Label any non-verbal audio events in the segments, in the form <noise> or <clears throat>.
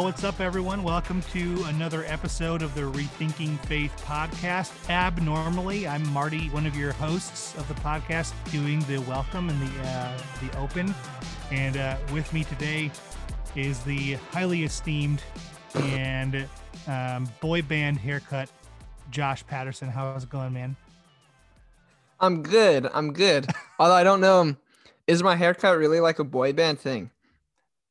Well, what's up, everyone? Welcome to another episode of the Rethinking Faith podcast. Abnormally, I'm Marty, one of your hosts of the podcast, doing the welcome and the uh, the open. And uh, with me today is the highly esteemed and um, boy band haircut, Josh Patterson. How's it going, man? I'm good. I'm good. <laughs> Although I don't know, is my haircut really like a boy band thing?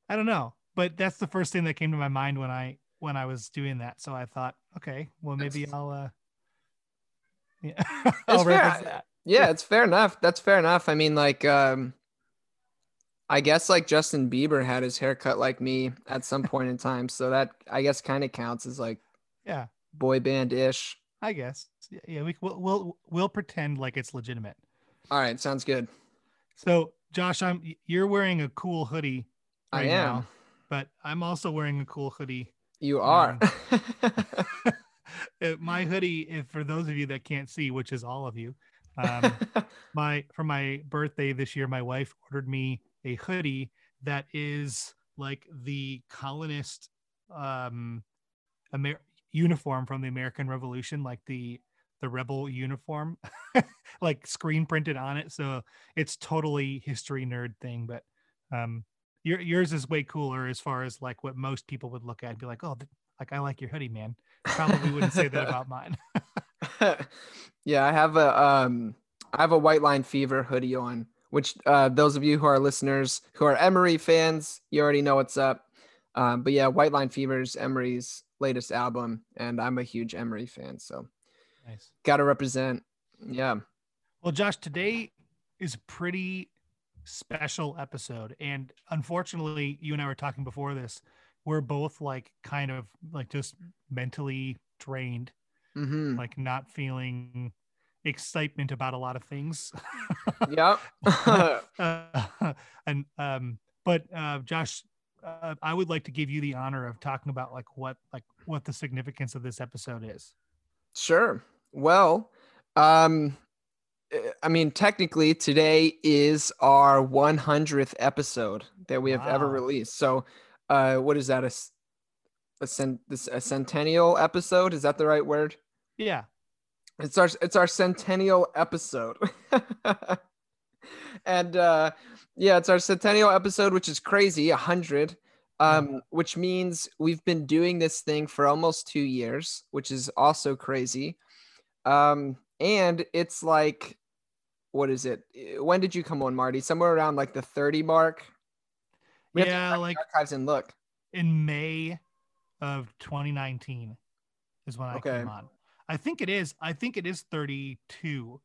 I don't know but that's the first thing that came to my mind when I when I was doing that. So I thought, okay, well maybe that's, I'll uh yeah. <laughs> I'll fair. Yeah, it's fair enough. That's fair enough. I mean, like um I guess like Justin Bieber had his haircut like me at some point in time. So that I guess kind of counts as like yeah, boy band ish. I guess. Yeah, we we'll, we'll we'll pretend like it's legitimate. All right, sounds good. So, Josh, I'm you're wearing a cool hoodie right I am. Now but I'm also wearing a cool hoodie. You are. <laughs> <laughs> Um, my hoodie, if for those of you that can't see, which is all of you, um, <laughs> my for my birthday this year, my wife ordered me a hoodie that is like the colonist um, Amer- uniform from the American Revolution, like the the rebel uniform, like screen printed on it. So it's totally history nerd thing, but um, your, yours is way cooler as far as like what most people would look at and be like, oh, like I like your hoodie, man. Probably wouldn't say that about mine. <laughs> <laughs> yeah, I have a um, I have a White Line Fever hoodie on, which uh, those of you who are listeners who are Emery fans, you already know what's up. Um, but yeah, White Line Fever's Emery's latest album, and I'm a huge Emery fan, so nice. Got to represent. Yeah. Well, Josh, today is pretty special episode. And unfortunately, you and I were talking before this. We're both like kind of like just mentally drained, mm-hmm. like not feeling excitement about a lot of things. yep. uh, <laughs> <laughs> and um, but uh, Josh, uh, I would like to give you the honor of talking about like what like what the significance of this episode is. Sure. Well, um, I mean, technically, today is our 100th episode that we have wow. ever released. So, uh, what is that? A, a, cent, a centennial episode? Is that the right word? Yeah. It's our it's our centennial episode. <laughs> and uh, yeah, it's our centennial episode, which is crazy, a hundred. Um, mm. which means we've been doing this thing for almost two years, which is also crazy. Um, and it's like what is it? Eh, when did you come on, Marty? Somewhere around like the 30 mark. We yeah, like archives and look. In May of 2019 is when I okay. came on. I think it is. I think it is 32.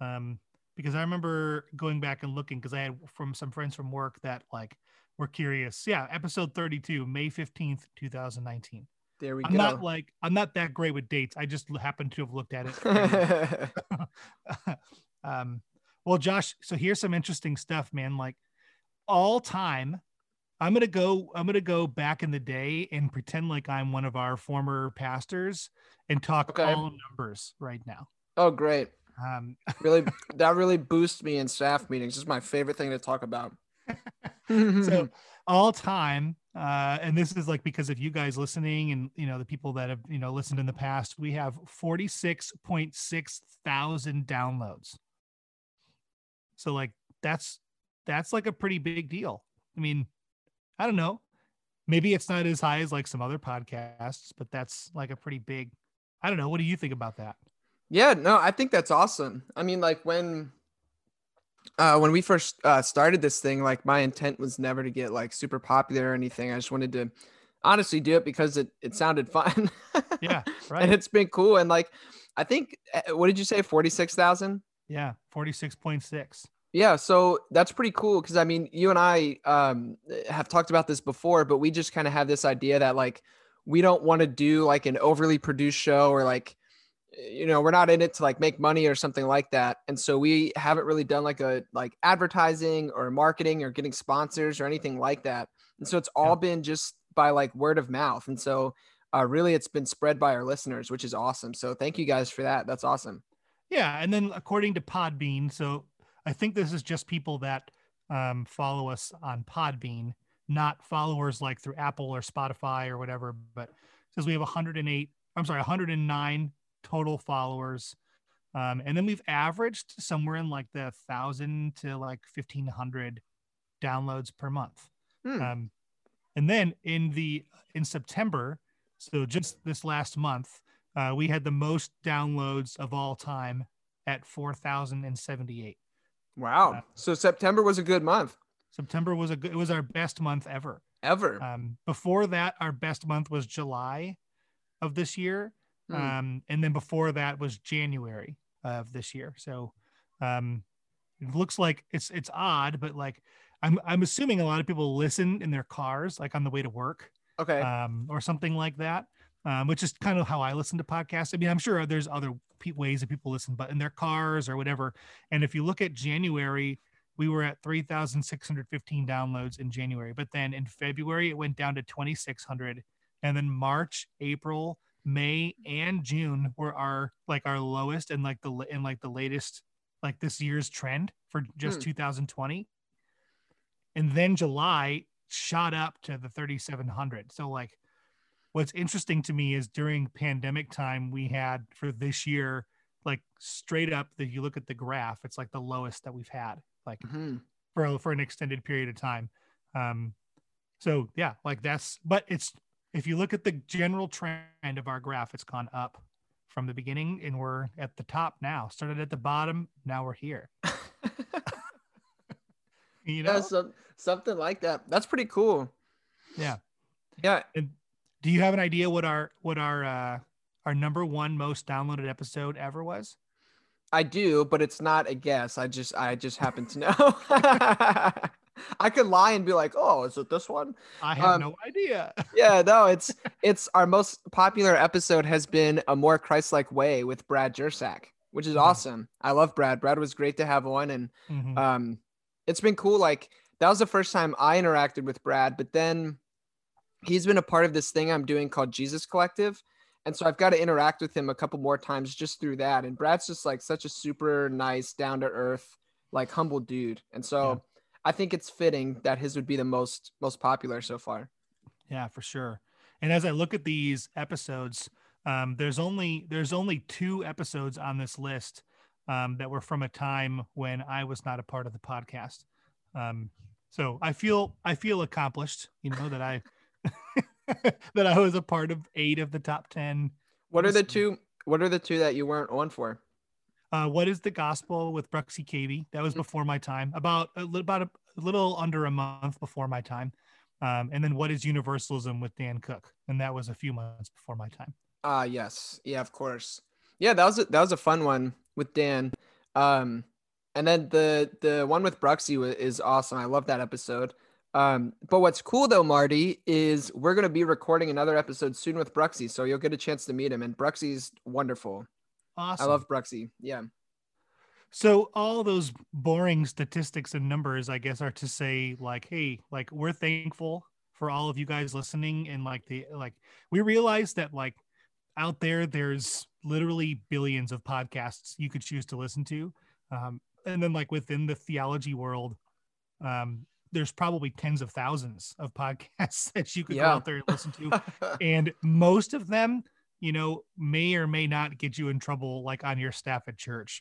Um, because I remember going back and looking because I had from some friends from work that like were curious. Yeah, episode 32, May 15th, 2019. There we I'm go. not like I'm not that great with dates. I just happen to have looked at it. <laughs> <laughs> Um, well, Josh, so here's some interesting stuff, man. Like all time, I'm gonna go. I'm gonna go back in the day and pretend like I'm one of our former pastors and talk okay. all numbers right now. Oh, great. Um, <laughs> really, that really boosts me in staff meetings. It's my favorite thing to talk about. <laughs> so <laughs> all time, uh, and this is like because of you guys listening and you know the people that have you know listened in the past, we have forty six point six thousand downloads. So like that's that's like a pretty big deal. I mean, I don't know. Maybe it's not as high as like some other podcasts, but that's like a pretty big. I don't know. What do you think about that? Yeah, no, I think that's awesome. I mean, like when uh when we first uh started this thing, like my intent was never to get like super popular or anything. I just wanted to honestly do it because it it sounded <laughs> fun. Yeah, <laughs> right. and it's been cool and like I think uh, what did you say 46,000? yeah, forty six point six. Yeah, so that's pretty cool because I mean, you and I um, have talked about this before, but we just kind of have this idea that like we don't want to do like an overly produced show or like you know we're not in it to like make money or something like that and so we haven't really done like a like advertising or marketing or getting sponsors or anything like that and so it's all Yeah. been just by like word of mouth and so uh, really it's been spread by our listeners which is awesome so thank you guys for that that's awesome Yeah, and then according to Podbean, so I think this is just people that um, follow us on Podbean, not followers like through Apple or Spotify or whatever. But says we have 108. I'm sorry, 109 total followers, um, and then we've averaged somewhere in like the thousand to like 1500 downloads per month. Hmm. Um, and then in the in September, so just this last month, uh, we had the most downloads of all time at 4,078. wow uh, so september was a good month September was a good, it was our best month ever. ever Um, before that, our best month was July of this year. Hmm. Um, and then before that was January of this year. So um, it looks like it's it's odd, but like I'm I'm assuming a lot of people listen in their cars, like on the way to work. okay um, or something like that, um, which is kind of how I listen to podcasts. I mean, I'm sure there's other pe- ways that people listen, but in their cars or whatever. And if you look at January, we were at 3,615 downloads in January, but then in February it went down to 2,600, and then March, April, May, and June were our like our lowest and like the in like the latest like this year's trend for just Hmm. 2020. And then July shot up to the 3700. So like what's interesting to me is during pandemic time we had for this year like straight up that you look at the graph it's like the lowest that we've had like Mhm. for for an extended period of time. Um, so yeah, like that's but it's if you look at the general trend of our graph, it's gone up from the beginning, and we're at the top now. Started at the bottom, now we're here. <laughs> <laughs> You know, yeah, some, something like that that's pretty cool yeah. yeah And do you have an idea what our what our uh, our number one most downloaded episode ever was? I do, but it's not a guess. I just I just happen to know. <laughs> I could lie and be like, "Oh, is it this one?" I have Um, no idea. Yeah, no, it's <laughs> it's our most popular episode has been a more Christ-like way with Brad Jersak, which is Mhm. awesome. I love Brad. Brad was great to have on, and Mhm. um, it's been cool. Like that was the first time I interacted with Brad, but then he's been a part of this thing I'm doing called Jesus Collective. And so I've got to interact with him a couple more times just through that. And Brad's just like such a super nice, down to earth, like humble dude. And so. I think it's fitting that his would be the most most popular so far. Yeah, for sure. And as I look at these episodes, um, there's only there's only two episodes on this list um, that were from a time when I was not a part of the podcast. Um, so I feel I feel accomplished, you know, that I <laughs> that I was a part of eight of the top ten. What are the two what are the two that you weren't on for? Uh, what is the gospel with Bruxy Cavey? That was Mm. before my time, about a little about a, a little under a month before my time. Um, and then what is universalism with Dan Cook? And that was a few months before my time. Ah, yes. Yeah, of course. Yeah, that was a, that was a fun one with Dan. Um, and then the the one with Bruxy is awesome. I love that episode. Um, but what's cool though, Marty, is we're gonna be recording another episode soon with Bruxy, so you'll get a chance to meet him. And Bruxy's wonderful. Awesome. I love Bruxy. Yeah. So all those boring statistics and numbers, I guess, are to say like, hey, like we're thankful for all of you guys listening, and like the like we realize that like out there, there's literally billions of podcasts you could choose to listen to. Um, and then like within the theology world, um, there's probably tens of thousands of <laughs> podcasts that you could Yeah. go out there and listen to. <laughs> and most of them, you know, may or may not get you in trouble like on your staff at church.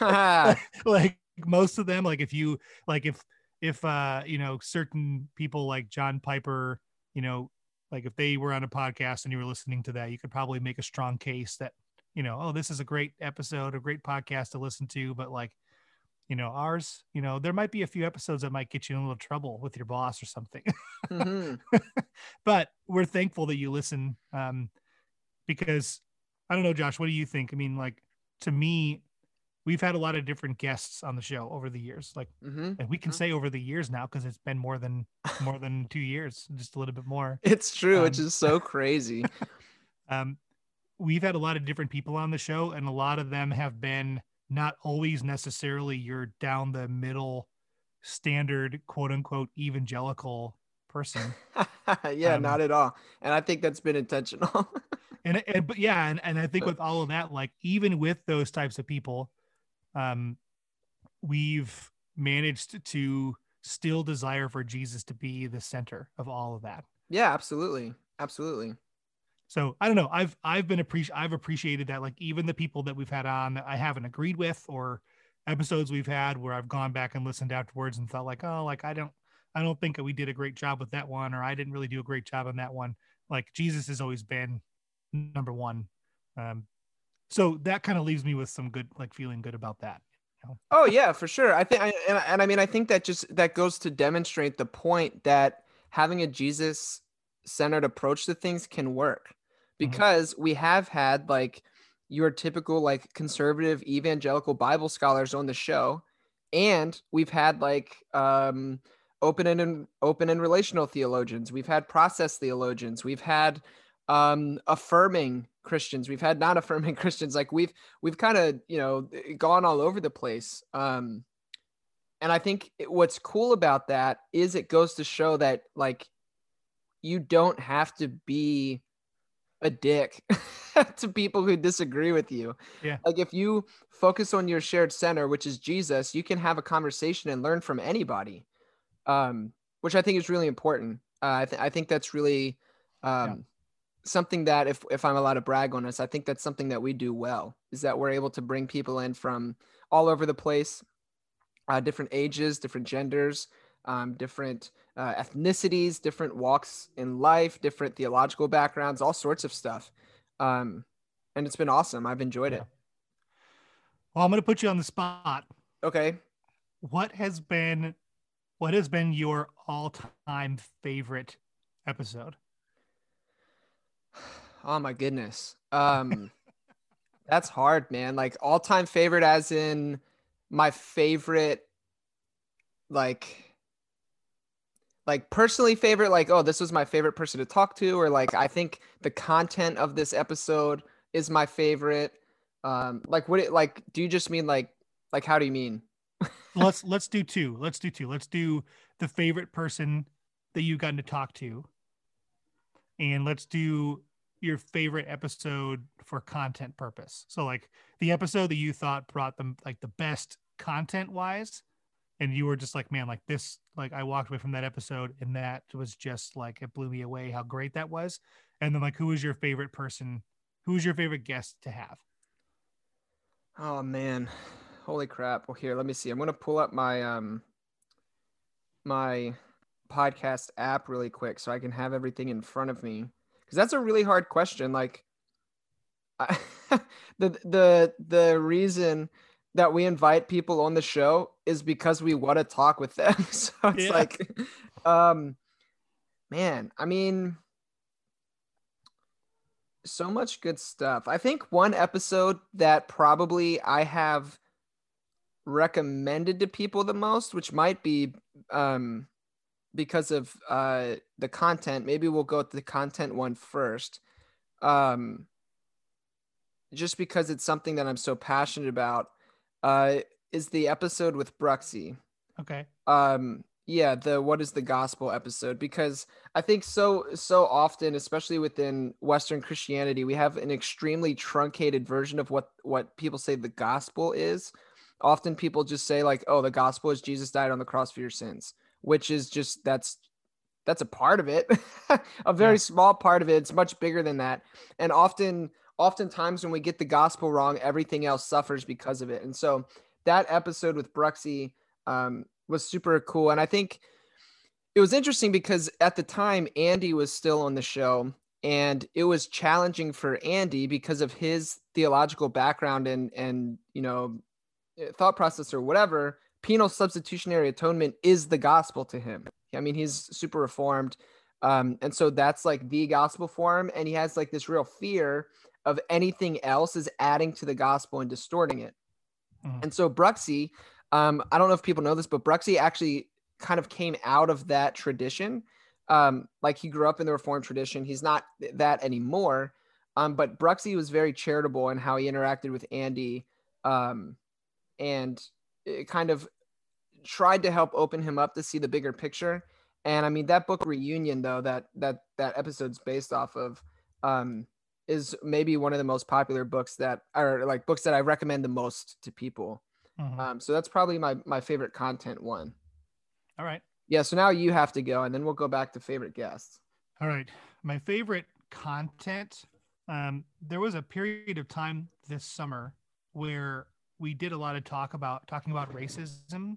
<laughs> <laughs> like most of them, like if you like if if uh you know certain people like John Piper, you know, like if they were on a podcast and you were listening to that, you could probably make a strong case that, you know, oh, this is a great episode, a great podcast to listen to, but like you know ours you know there might be a few episodes that might get you in a little trouble with your boss or something Mhm. <laughs> but we're thankful that you listen um because i don't know josh what do you think i mean like to me we've had a lot of different guests on the show over the years like Mhm. and we can Mhm. say over the years now because it's been more than more than <laughs> two years just a little bit more It's true, which Um, is so <laughs> crazy. um, we've had a lot of different people on the show, and a lot of them have been not always necessarily your down the middle standard quote unquote evangelical person. <laughs> yeah, Um, not at all. And I think that's been intentional. And, and but yeah, and, and I think with all of that, like even with those types of people, um, we've managed to still desire for Jesus to be the center of all of that. yeah, absolutely. Absolutely. So I don't know. I've I've been appreci- I've appreciated that. Like even the people that we've had on that I haven't agreed with, or episodes we've had where I've gone back and listened afterwards and felt like, oh, like I don't I don't think we did a great job with that one, or I didn't really do a great job on that one. Like Jesus has always been number one. Um, so that kind of leaves me with some good, like feeling good about that. Oh yeah, for sure. I think, I, and, and I mean, I think that just that goes to demonstrate the point that having a Jesus-centered approach to things can work, because we have had like your typical like conservative evangelical Bible scholars on the show, and we've had like um, open and open and relational theologians. We've had process theologians. We've had um, affirming Christians. We've had not <laughs> affirming Christians. Like we've we've kind of you know gone all over the place um and i think what's cool about that is it goes to show that like you don't have to be a dick <laughs> to people who disagree with you Yeah. like if you focus on your shared center which is jesus you can have a conversation and learn from anybody um which i think is really important uh, I, th- I think that's really um something that if if I'm allowed to brag on us, I think that's something that we do well is that we're able to bring people in from all over the place, uh, different ages, different genders, um, different uh, ethnicities, different walks in life, different theological backgrounds, all sorts of stuff. Um, and it's been awesome. I've enjoyed it. Well, I'm going to put you on the spot. Okay. What has been, what has been your all-time favorite episode? Oh my goodness. Um <laughs> that's hard, man. Like all-time favorite as in my favorite like like personally favorite like oh this was my favorite person to talk to or like I think the content of this episode is my favorite. Um like what it like do you just mean like like how do you mean? <laughs> let's let's do two. Let's do two. Let's do the favorite person that you've gotten to talk to, and let's do your favorite episode for content purpose. So like the episode that you thought brought them like the best content wise, and you were just like, man, like this, like I walked away from that episode and that was just like it blew me away how great that was. And then like who was your favorite person? Who was your favorite guest to have? Oh man. Holy crap. Well here, let me see. I'm gonna pull up my um my podcast app really quick so I can have everything in front of me. Because that's a really hard question. Like I, <laughs> the the the reason that we invite people on the show is because we want to talk with them. <laughs> so it's Yeah. like um man, I mean so much good stuff. I think one episode that probably I have recommended to people the most, which might be um, because of uh, the content. Maybe we'll go with the content one first. Um, just because it's something that I'm so passionate about, uh, is the episode with Bruxy Okay. um yeah the what is the gospel episode because i think so so often especially within western christianity we have an extremely truncated version of what what people say the gospel is often people just say like oh the gospel is jesus died on the cross for your sins which is just that's that's a part of it <laughs> a very yeah. small part of it it's much bigger than that and often oftentimes when we get the gospel wrong everything else suffers because of it and so that episode with bruxy um, was super cool. And I think it was interesting because at the time, Andy was still on the show and it was challenging for Andy because of his theological background and, and, you know, thought process or whatever. Penal substitutionary atonement is the gospel to him. I mean, he's super reformed. Um, and so that's like the gospel for him. And he has like this real fear of anything else is adding to the gospel and distorting it. Mm. And so Bruxy um, I don't know if people know this, but Bruxy actually kind of came out of that tradition. Um, like he grew up in the Reformed tradition. He's not that anymore. Um, but Bruxy was very charitable in how he interacted with Andy, um, and kind of tried to help open him up to see the bigger picture. And I mean that book reunion though that that that episode's based off of um, is maybe one of the most popular books that are like books that I recommend the most to people. Mm-hmm. Um, so that's probably my my favorite content one. All right. Yeah. So now you have to go, and then we'll go back to favorite guests. All right. My favorite content. Um, there was a period of time this summer where we did a lot of talk about talking about racism.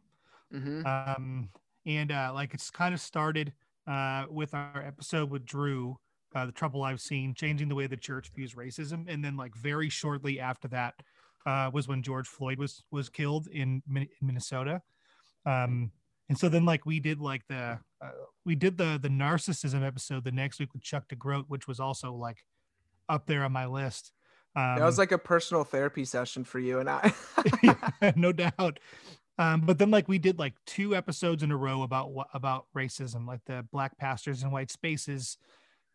Mm-hmm. Um, and uh, like it's kind of started uh, with our episode with Drew, uh, the trouble I've seen, changing the way the church views racism, and then like very shortly after that, uh, was when George Floyd was was killed in, Minnesota. Um, and so then like we did like the uh, we did the the narcissism episode the next week with Chuck DeGroat, which was also like up there on my list. Um, that was like a personal therapy session for you and I. <laughs> yeah, no doubt. Um, but then like we did like two episodes in a row about what about racism, like the black pastors and white spaces,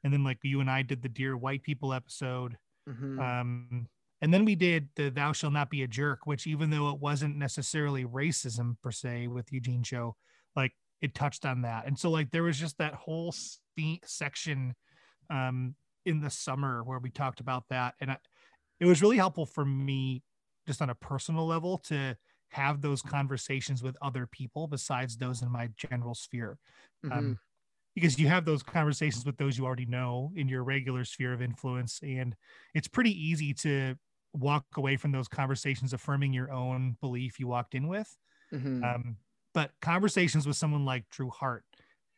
and then like you and I did the dear white people episode. Mm-hmm. Um, and then we did the Thou Shall Not Be a Jerk, which even though it wasn't necessarily racism per se with Eugene Cho, like it touched on that. And so like there was just that whole section um, in the summer where we talked about that. And I, it was really helpful for me just on a personal level to have those conversations with other people besides those in my general sphere. Um, mm-hmm. Um, because you have those conversations with those you already know in your regular sphere of influence and it's pretty easy to walk away from those conversations affirming your own belief you walked in with. Mm-hmm. Um, but conversations with someone like Drew Hart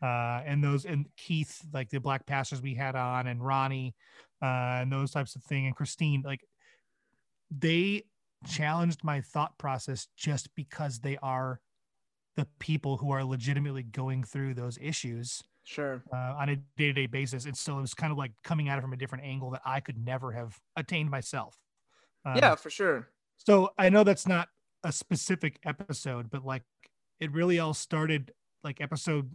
uh, and those and Keith, like the black pastors we had on, and Ronnie, uh, and those types of thing, and Christine, like they challenged my thought process just because they are the people who are legitimately going through those issues sure. uh, on a day-to-day basis. And so it was kind of like coming at it from a different angle that i could never have attained myself. Um, yeah, for sure. So I know that's not a specific episode, but like it really all started like episode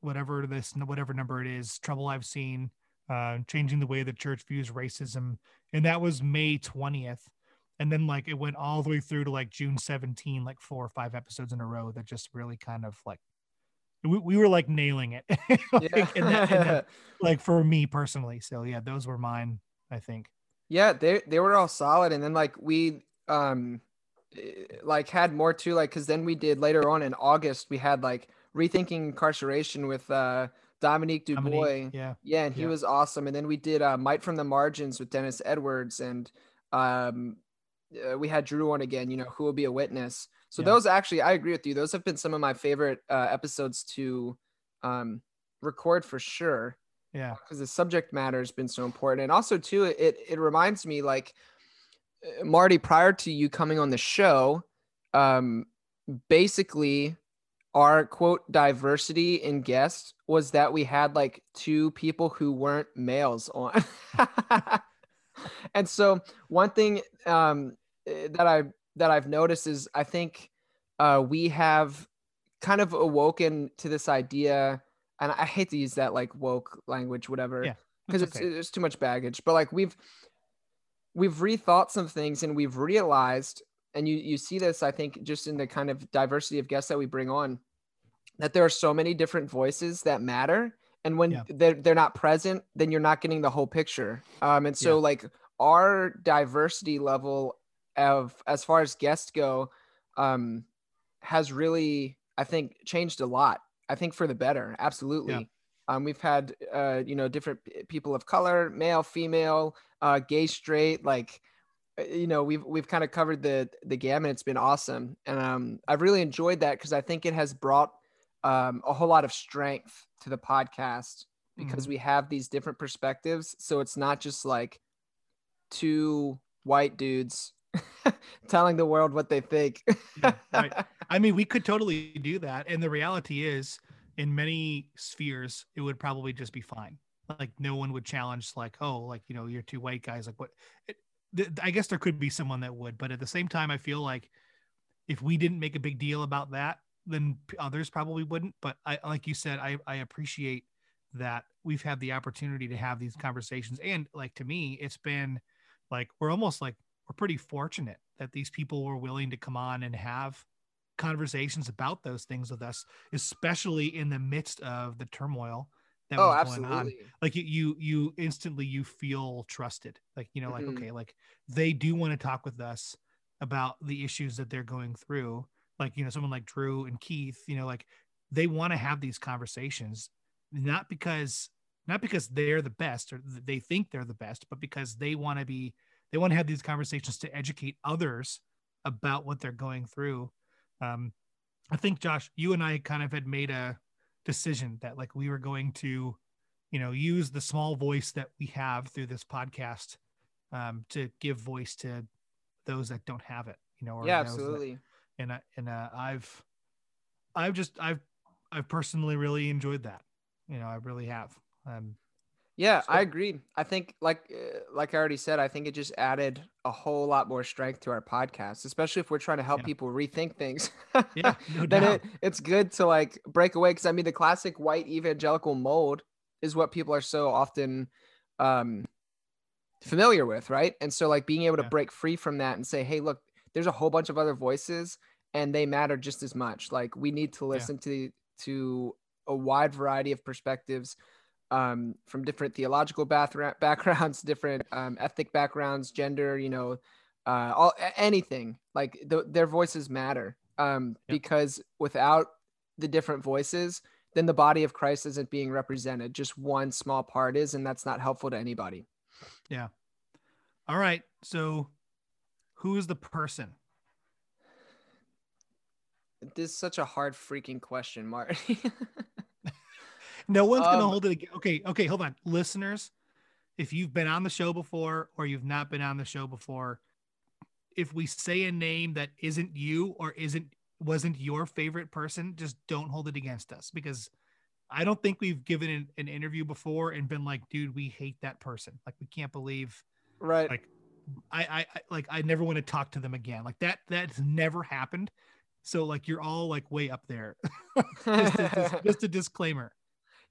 whatever this whatever number it is, trouble I've seen, uh, changing the way the church views racism, and that was May twentieth. And then like it went all the way through to like June 17, like four or five episodes in a row that just really kind of like we, we were like nailing it. <laughs> like, yeah. and that, that, like for me personally. So yeah, those were mine, I think. Yeah, they they were all solid, and then like we um eh, like had more too, like because then we did later on in August we had like rethinking incarceration with uh Dominique Dubois. Dominique, yeah, yeah, and he yeah. was awesome. And then we did uh, Might from the Margins with Dennis Edwards, and um uh, we had Drew on again. You know, who will be a witness. So yeah. those actually, I agree with you. Those have been some of my favorite uh, episodes to um record for sure yeah because the subject matter has been so important and also too it it reminds me like uh, marty prior to you coming on the show um basically our quote diversity in guests was that we had like two people who weren't males on <laughs> and so one thing um eh, that i that i've noticed is i think uh we have kind of awoken to this idea and I hate to use that like woke language, whatever, yeah, because it's it's too much baggage. But like we've we've rethought some things and we've realized, and you you see this, I think, just in the kind of diversity of guests that we bring on, that there are so many different voices that matter and when Yeah. they're, they're not present then you're not getting the whole picture um and so Yeah. like our diversity level of as far as guests go um has really i think changed a lot i think for the better absolutely um we've had uh you know different people of color male female uh gay straight like you know we've we've kind of covered the the gamut it's been awesome and um i've really enjoyed that because i think it has brought um a whole lot of strength to the podcast because Mhm. we have these different perspectives so it's not just like two white dudes <laughs> telling the world what they think Yeah, right. <laughs> I mean, we could totally do that. And the reality is, in many spheres, it would probably just be fine. Like, no one would challenge, like, oh, like, you know, you're two white guys. Like, what? It, th- I guess there could be someone that would. But at the same time, I feel like if we didn't make a big deal about that, then others probably wouldn't. But I, like you said, I, I appreciate that we've had the opportunity to have these conversations. And like, to me, it's been like, we're almost like, we're pretty fortunate that these people were willing to come on and have conversations about those things with us, especially in the midst of the turmoil that oh was going on. absolutely Like you, you, you instantly you feel trusted. Like you know, like Mhm. okay, like they do want to talk with us about the issues that they're going through. Like you know, someone like Drew and Keith, you know, like they want to have these conversations, not because not because they're the best or they think they're the best, but because they want to be they want to have these conversations to educate others about what they're going through. Um, I think Josh, you and I kind of had made a decision that like we were going to, you know, use the small voice that we have through this podcast um, to give voice to those that don't have it. You know, or yeah those that- absolutely and I, and uh, I've I've just I've I've personally really enjoyed that. You know, I really have. Um, Yeah, So- I agreed. I think, like, uh, like I already said, I think it just added a whole lot more strength to our podcast, especially if we're trying to help Yeah. people rethink things. yeah, <laughs> no then doubt. it, it's good to like break away because I mean, the classic white evangelical mold is what people are so often um, familiar with, right? And so, like, being able to break free from that and say, hey, look, there's a whole bunch of other voices, and they matter just as much. Like, we need to listen to to a wide variety of perspectives um, from different theological bathra- backgrounds, <laughs> different um, ethnic backgrounds, gender, you know, uh, all anything. Like th- their voices matter um, because without the different voices, then the body of Christ isn't being represented. Just one small part is, and that's not helpful to anybody. Yeah. All right. So, who is the person? This is such a hard freaking question, Marty. <laughs> No one's gonna Um, hold it. ag- Okay, okay, hold on, listeners. If you've been on the show before or you've not been on the show before, if we say a name that isn't you or isn't wasn't your favorite person, just don't hold it against us because I don't think we've given an, an interview before and been like, dude, we hate that person. Like we can't believe right. Like, I, I, I like I never want to talk to them again. Like that that's never happened. So like you're all like way up there. <laughs> just, a, just, just a disclaimer.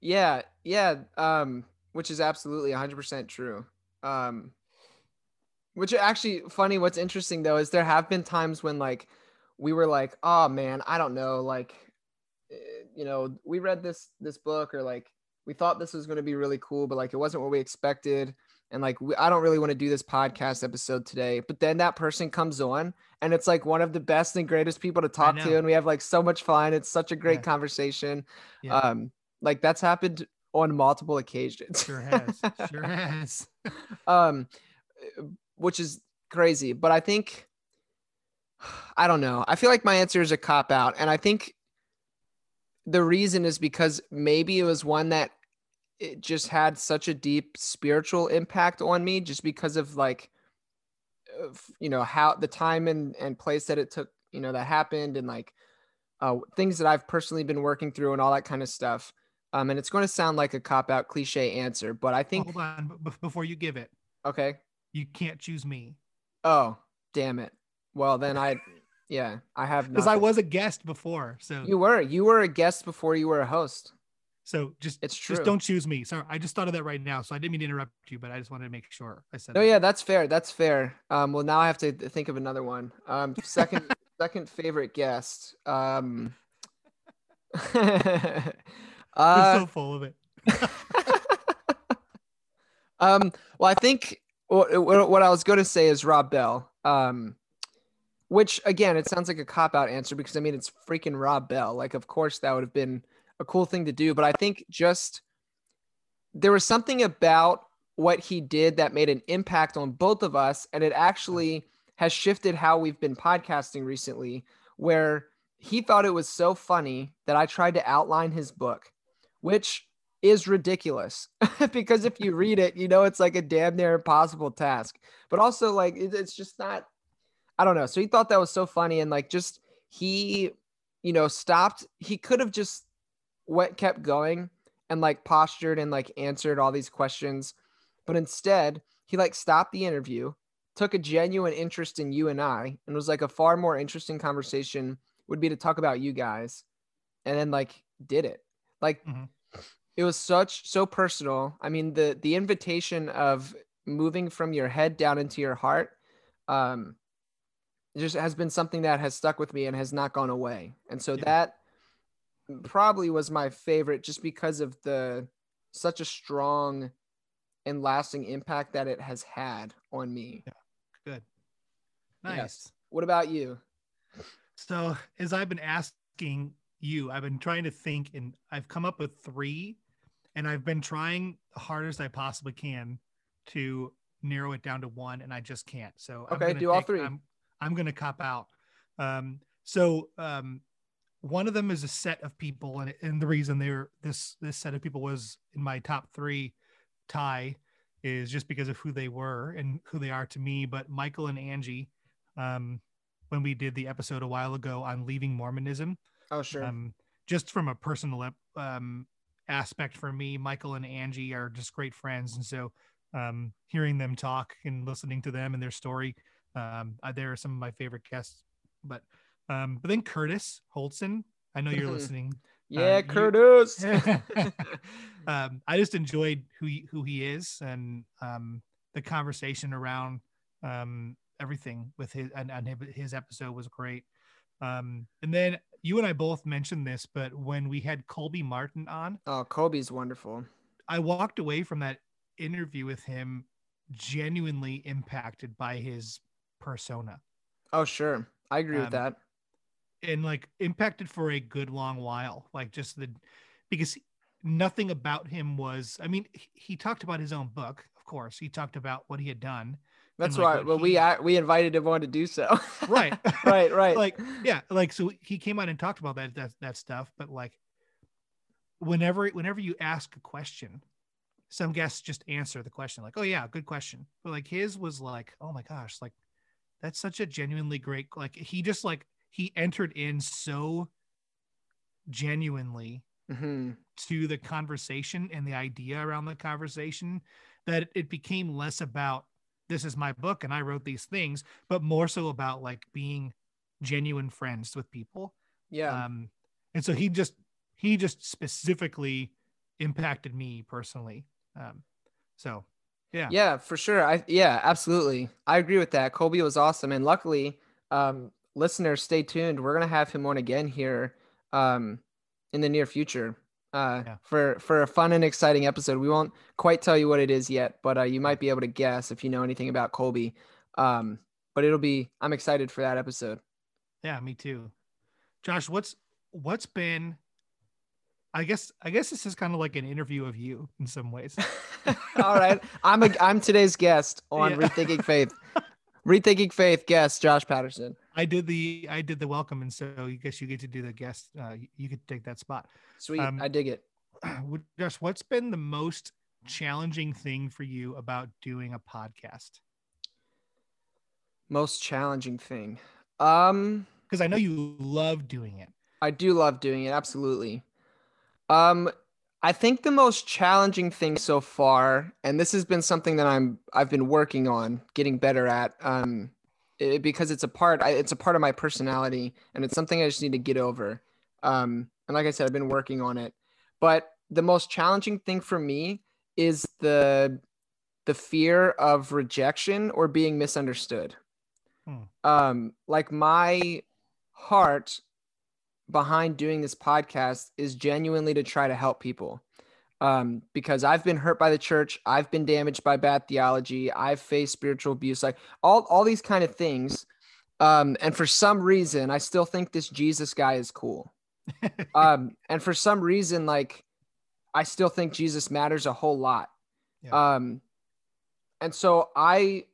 Yeah, yeah, um, which is absolutely 100% true. Um, which actually funny. What's interesting though is there have been times when like we were like, oh man, I don't know, like, eh, you know, we read this this book or like we thought this was going to be really cool, but like it wasn't what we expected. And like we, I don't really want to do this podcast episode today, but then that person comes on and it's like one of the best and greatest people to talk to, and we have like so much fun. It's such a great Yeah. conversation. Yeah. Um, like that's happened on multiple occasions. Sure has. <laughs> Sure has. um, which is crazy. But I think, I don't know. I feel like my answer is a cop out, and I think the reason is because maybe it was one that it just had such a deep spiritual impact on me, just because of like, you know, how the time and and place that it took, you know, that happened, and like uh, things that I've personally been working through and all that kind of stuff. Um, and it's going to sound like a cop out cliche answer, but I think Hold on, b- before you give it, okay. you can't choose me Oh, damn it. Well, then I, yeah, I have because I was a guest before. So, You were. You were a guest before you were a host. so just It's true. just don't choose me. Sorry, I just thought of that right now, so I didn't mean to interrupt you, but I just wanted to make sure I said. Oh that. yeah, that's fair. That's fair. Um, well, now I have to think of another one. Um, second, <laughs> second favorite guest. Um, <laughs> <laughs> uh, so full of it. <laughs> um, well, I think what, what what I was going to say is Rob Bell. Um, which again, it sounds like a cop out answer because I mean it's freaking Rob Bell. Like, of course, that would have been a cool thing to do. But I think just there was something about what he did that made an impact on both of us, and it actually has shifted how we've been podcasting recently. Where he thought it was so funny that I tried to outline his book, which is ridiculous <laughs> because if you read it, you know it's like a damn near impossible task. But also, like, it's just not. I don't know. So he thought that was so funny, and like, just he, you know, stopped. He could have just went, kept going, and like postured and like answered all these questions, but instead he like stopped the interview, took a genuine interest in you and I, and was like a far more interesting conversation would be to talk about you guys, and then like did it. Like Mhm. it was such so personal. I mean the the invitation of moving from your head down into your heart um just has been something that has stuck with me and has not gone away. And so Yeah. that probably was my favorite just because of the such a strong and lasting impact that it has had on me. Good. Nice. Yes. What about you? So as I've been asking you, I've been trying to think and I've come up with three and I've been trying the hardest I possibly can to narrow it down to one and I just can't. So I'm Okay, do all three. I'm, I'm going to cop out. Um, so um, one of them is a set of people and, and the reason they're this, this set of people was in my top three tie is just because of who they were and who they are to me. But Michael and Angie, um, when we did the episode a while ago on leaving Mormonism, Oh, sure. um, just from a personal um, aspect for me, Michael and Angie are just great friends, and so um, hearing them talk and listening to them and their story, um, they're some of my favorite guests. But um, but then Curtis Holtzen, I know you're <laughs> listening. yeah, you- Curtis. <laughs> um, I just enjoyed who he, who he is and um, the conversation around um, everything with his and, and his episode was great. Um, and then you and I both mentioned this, but when we had Colby Martin on, oh, Colby's wonderful. I walked away from that interview with him genuinely impacted by his persona Oh, sure. I agree with Um, that. and like impacted for a good long while like just the because nothing about him was i mean he, he talked about his own book of course he talked about what he had done That's like, why what well, we he- a- we invited him on to do so. <laughs> Right. right. Right. like yeah like so he came out and talked about that that, that stuff but like whenever whenever you ask a question some guests just answer the question like oh yeah good question but like his was like oh my gosh like that's such a genuinely great like he just like he entered in so genuinely hmm to the conversation and the idea around the conversation that it became less about this is my book and I wrote these things, but more so about like being genuine friends with people. Yeah. Um, and so he just he just specifically impacted me personally. Um, so yeah, Yeah, for sure. I yeah, absolutely. I agree with that. Colby was awesome, and luckily, um, listeners, stay tuned. We're gonna have him on again here, um, in the near future. Uh, Yeah. for for a fun and exciting episode. We won't quite tell you what it is yet, but uh, you might be able to guess if you know anything about Colby. Um, but it'll be. I'm excited for that episode. yeah, me too. Josh, what's what's been I guess I guess this is kind of like an interview of you in some ways. <laughs> All right, I'm a I'm today's guest on Yeah. Rethinking Faith. Rethinking Faith guest Josh Patterson. I did the I did the welcome, and so I guess you get to do the guest. Uh, you- could take that spot. Sweet, Um, I dig it. <clears throat> Josh, what's been the most challenging thing for you about doing a podcast? Most challenging thing. Um, Because I know you love doing it. I do love doing it. Absolutely. Um, I think the most challenging thing so far, and this has been something that I'm I've been working on getting better at, um, it- because it's a part I, it's a part of my personality, and it's something I just need to get over. Um, and like I said, I've been working on it. But the most challenging thing for me is the the fear of rejection or being misunderstood. Hmm. Um, like my heart behind doing this podcast is genuinely to try to help people. Um, because I've been hurt by the church, I've been damaged by bad theology, I've faced spiritual abuse, like all all these kind of things. Um, and for some reason, I still think this Jesus guy is cool. <laughs> um, and for some reason, like I still think Jesus matters a whole lot. Yeah. Um, and so I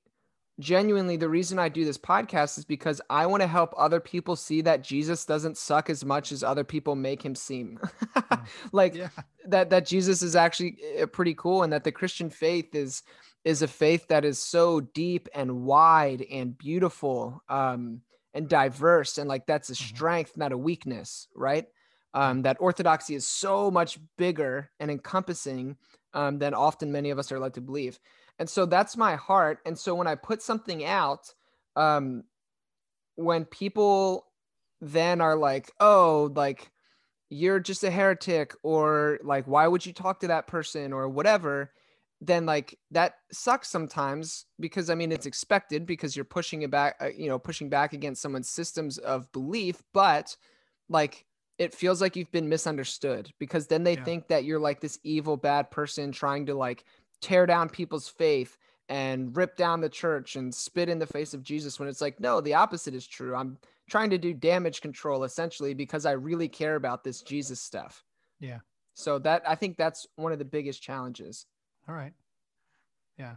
genuinely the reason I do this podcast is because I want to help other people see that Jesus doesn't suck as much as other people make him seem. <laughs> Hmm. like yeah. that that Jesus is actually eh, pretty cool and that the Christian faith is is a faith that is so deep and wide and beautiful um and diverse and like that's a mm-hmm. strength not a weakness, right? Um that orthodoxy is so much bigger and encompassing um than often many of us are led to believe. And so that's my heart. And so when I put something out, um, when people then are like, oh, like you're just a heretic, or like, why would you talk to that person, or whatever, then like that sucks sometimes because I mean, it's expected because you're pushing it back, uh, you know, pushing back against someone's systems of belief, but like, it feels like you've been misunderstood because then they yeah. think that you're like this evil bad person trying to like tear down people's faith and rip down the church and spit in the face of Jesus when it's like, no, the opposite is true. I'm trying to do damage control essentially because I really care about this Jesus stuff. Yeah. So that I think that's one of the biggest challenges. All right. Yeah.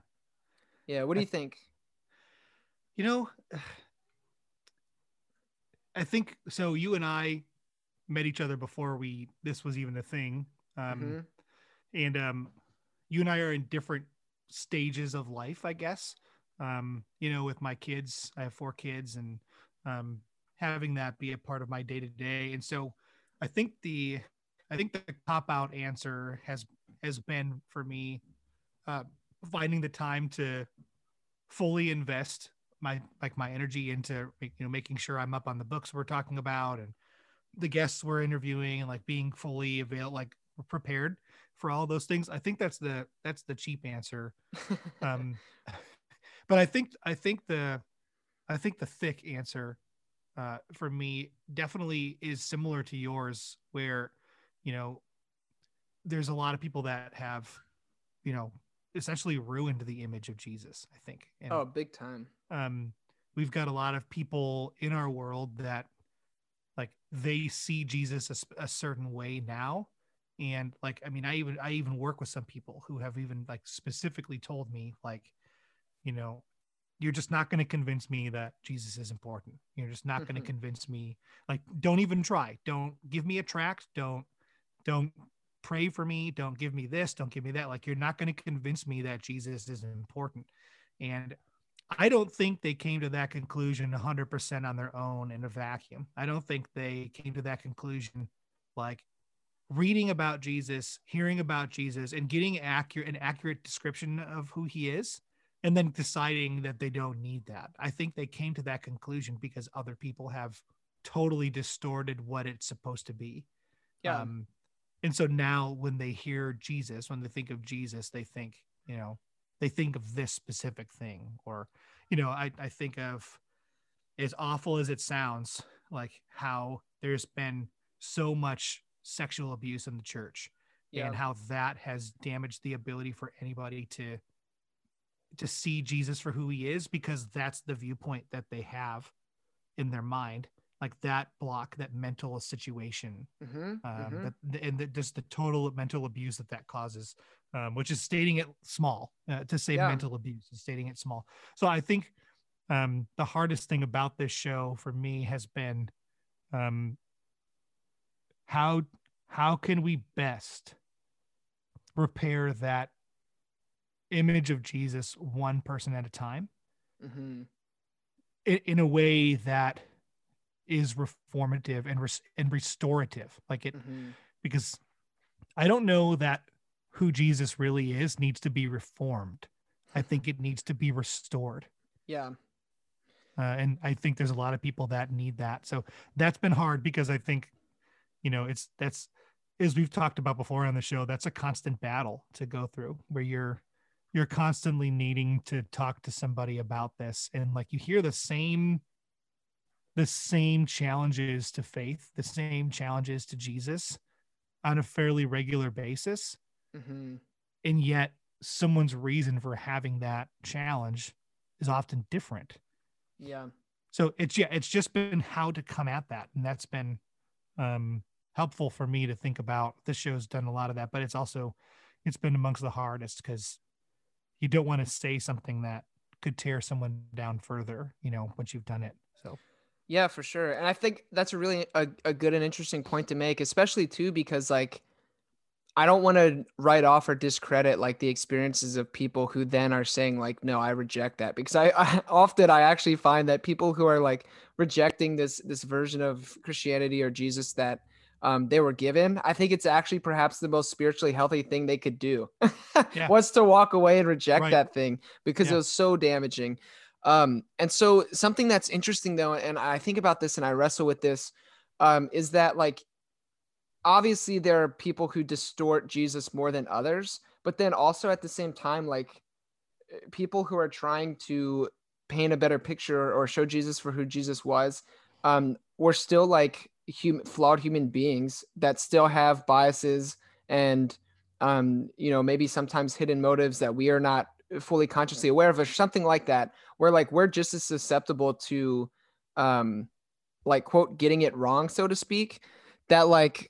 Yeah. What do you think? You know, <sighs> I think so. You and I met each other before we this was even a thing. Um, mm-hmm. And um, you and I are in different stages of life, I guess. Um, you know, with my kids, I have four kids, and um, having that be a part of my day to day. And so, I think the I think the cop out answer has has been for me uh, finding the time to fully invest my like my energy into you know making sure I'm up on the books we're talking about and the guests we're interviewing and like being fully available like prepared for all those things. I think that's the that's the cheap answer. <laughs> Um, but I think I think the I think the thick answer uh, for me definitely is similar to yours, where you know there's a lot of people that have you know essentially ruined the image of Jesus. I think. And, oh, big time. Um, we've got a lot of people in our world that like they see Jesus a, a certain way now and like i mean i even i even work with some people who have even like specifically told me like you know you're just not going to convince me that jesus is important. You're just not going to mm-hmm. convince me like don't even try. Don't give me a tract. Don't don't pray for me. Don't give me this. Don't give me that. Like you're not going to convince me that jesus is important. And i don't think they came to that conclusion 100% on their own in a vacuum. I don't think they came to that conclusion like reading about Jesus, hearing about Jesus, and getting accurate an accurate description of who he is, and then deciding that they don't need that. I think they came to that conclusion because other people have totally distorted what it's supposed to be. Yeah. Um, and so now when they hear Jesus, when they think of Jesus, they think, you know, they think of this specific thing. Or, you know, I, I think of as awful as it sounds, like how there's been so much sexual abuse in the church yeah. and how that has damaged the ability for anybody to to see Jesus for who he is because that's the viewpoint that they have in their mind like that block that mental situation mm-hmm, um, mm-hmm. That, and the, just the total mental abuse that that causes um, which is stating it small uh, to say yeah. mental abuse is stating it small so i think um, the hardest thing about this show for me has been um, how how can we best repair that image of Jesus one person at a time mm-hmm. in, in, a way that is reformative and res- and restorative like it mm-hmm. because I don't know that who Jesus really is needs to be reformed. I <laughs> think it needs to be restored. Yeah. Uh, and I think there's a lot of people that need that. So that's been hard because I think you know it's that's as we've talked about before on the show that's a constant battle to go through where you're you're constantly needing to talk to somebody about this and like you hear the same the same challenges to faith, the same challenges to Jesus on a fairly regular basis. Mm-hmm. And yet, someone's reason for having that challenge is often different. Yeah. So it's yeah, it's just been how to come at that, and that's been um, helpful for me to think about. This show's done a lot of that, but it's also it's been amongst the hardest because you don't want to say something that could tear someone down further. You know, once you've done it. So. Yeah, for sure. And I think that's a really a, a good and interesting point to make, especially too, because like I don't want to write off or discredit like the experiences of people who then are saying like, no, I reject that because I, I <laughs> often I actually find that people who are like rejecting this this version of Christianity or Jesus that um, they were given, I think it's actually perhaps the most spiritually healthy thing they could do yeah. <laughs> was to walk away and reject right. that thing because yeah. it was so damaging. Um, and so something that's interesting though, and I think about this and I wrestle with this, um, is that like obviously there are people who distort Jesus more than others, but then also at the same time, like eh, people who are trying to paint a better picture or show Jesus for who Jesus was, um, we're still like human, flawed human beings that still have biases and, um, you know, maybe sometimes hidden motives that we are not fully consciously aware of, or something like that. Where like we're just as susceptible to, um, like quote getting it wrong, so to speak. That like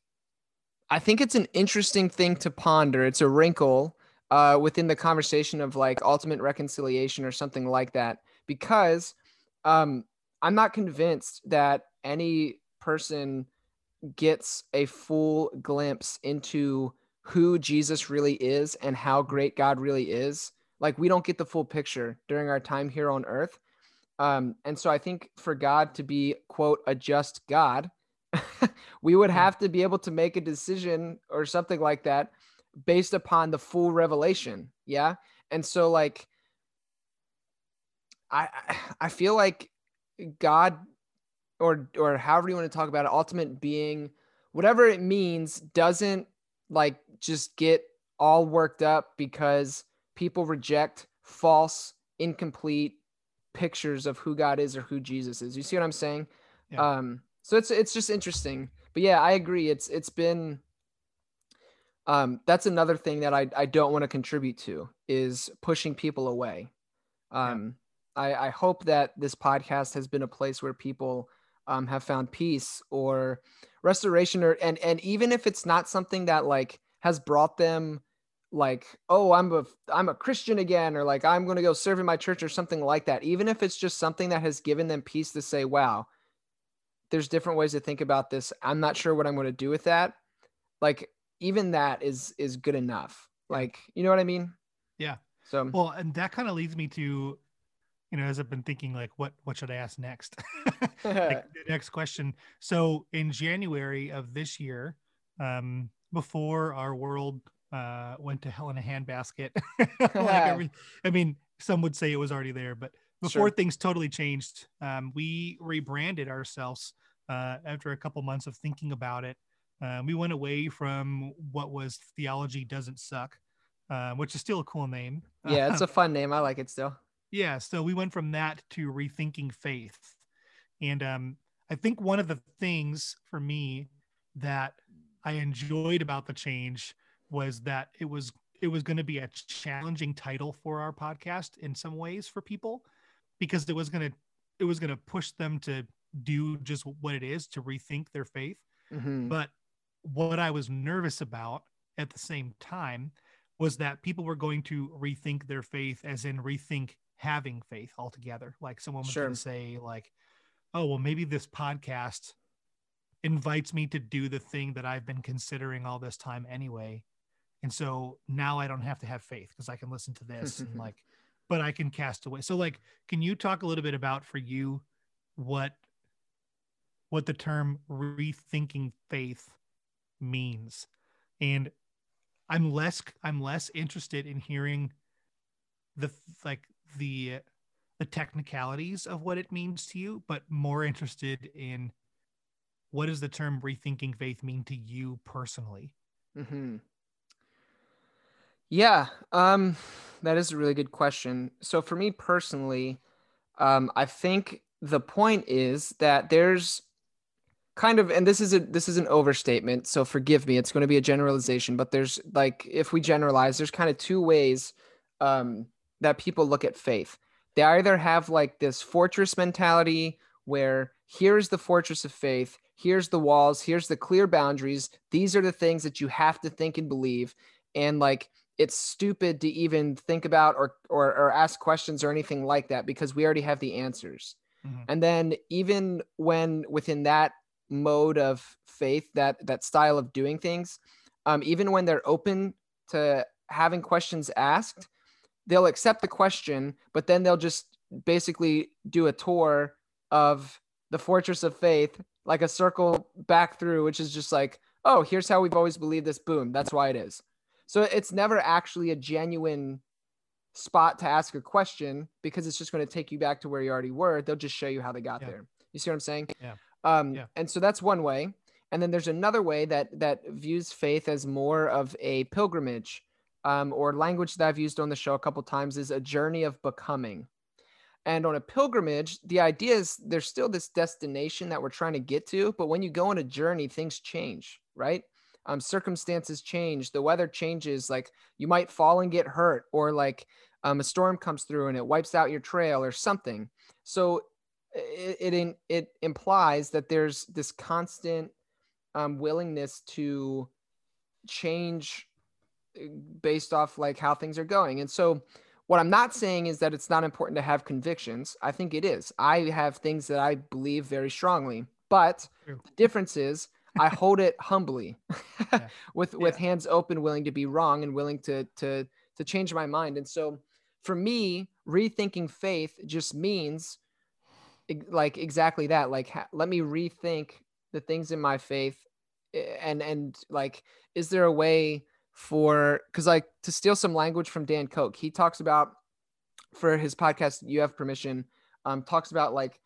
I think it's an interesting thing to ponder. It's a wrinkle uh, within the conversation of like ultimate reconciliation or something like that, because um, I'm not convinced that any person gets a full glimpse into who Jesus really is and how great God really is. Like we don't get the full picture during our time here on earth. Um, and so I think for God to be, quote, a just God, <laughs> we would have to be able to make a decision or something like that based upon the full revelation. Yeah. And so like I I feel like God or or however you want to talk about it, ultimate being, whatever it means, doesn't like just get all worked up because people reject false, incomplete pictures of who God is or who Jesus is. You see what I'm saying? Yeah. Um so it's it's just interesting. But yeah, I agree. It's it's been um that's another thing that I I don't want to contribute to is pushing people away. Um yeah. I I hope that this podcast has been a place where people um have found peace or restoration or and and even if it's not something that like has brought them like oh i'm a i'm a christian again or like i'm going to go serve in my church or something like that even if it's just something that has given them peace to say wow there's different ways to think about this. I'm not sure what I'm going to do with that. Like even that is is good enough. Like, you know what I mean? Yeah. So well, and that kind of leads me to, you know, as I've been thinking, like, what what should I ask next? <laughs> like, <laughs> the next question. So in January of this year, um, before our world uh went to hell in a handbasket, <laughs> like every, I mean, some would say it was already there, but before sure. things totally changed, um, we rebranded ourselves uh, after a couple months of thinking about it. Uh, we went away from what was theology doesn't suck, uh, which is still a cool name. Yeah, it's a fun name. I like it still. Yeah, so we went from that to rethinking faith, and um, I think one of the things for me that I enjoyed about the change was that it was it was going to be a challenging title for our podcast in some ways for people because it was going to it was going to push them to do just what it is to rethink their faith. Mm-hmm. But what I was nervous about at the same time was that people were going to rethink their faith as in rethink having faith altogether. Like someone sure. say like, "Oh, well maybe this podcast invites me to do the thing that I've been considering all this time anyway." And so now I don't have to have faith because I can listen to this and <laughs> like but I can cast away. So like, can you talk a little bit about for you what what the term rethinking faith means? And I'm less I'm less interested in hearing the like the the technicalities of what it means to you, but more interested in what does the term rethinking faith mean to you personally? Mm-hmm. Yeah, um, that is a really good question. So for me personally, um, I think the point is that there's kind of and this is a this is an overstatement so forgive me it's going to be a generalization but there's like if we generalize there's kind of two ways um that people look at faith. They either have like this fortress mentality where here's the fortress of faith here's the walls here's the clear boundaries. These are the things that you have to think and believe. And like it's stupid to even think about or or, or ask questions or anything like that because we already have the answers. Mm-hmm. and then even when within that mode of faith, that that style of doing things, um, even when they're open to having questions asked, they'll accept the question, but then they'll just basically do a tour of the fortress of faith, like a circle back through, which is just like, oh, here's how we've always believed this. Boom, that's why it is. So it's never actually a genuine spot to ask a question because it's just going to take you back to where you already were. They'll just show you how they got yeah. there. You see what I'm saying? Yeah. Um, yeah. And so that's one way. And then there's another way that that views faith as more of a pilgrimage, um, or language that I've used on the show a couple times is a journey of becoming. And on a pilgrimage, the idea is there's still this destination that we're trying to get to, but when you go on a journey, things change, right? Um, circumstances change, the weather changes. Like you might fall and get hurt, or like um, a storm comes through and it wipes out your trail or something. So it, it it implies that there's this constant um, willingness to change based off like how things are going and so what i'm not saying is that it's not important to have convictions i think it is i have things that i believe very strongly but True. the difference is i hold it humbly <laughs> yeah. with with yeah. hands open willing to be wrong and willing to to to change my mind and so for me rethinking faith just means like exactly that like ha- let me rethink the things in my faith eh, and and like is there a way for because like to steal some language from dan koch he talks about for his podcast you have permission um talks about like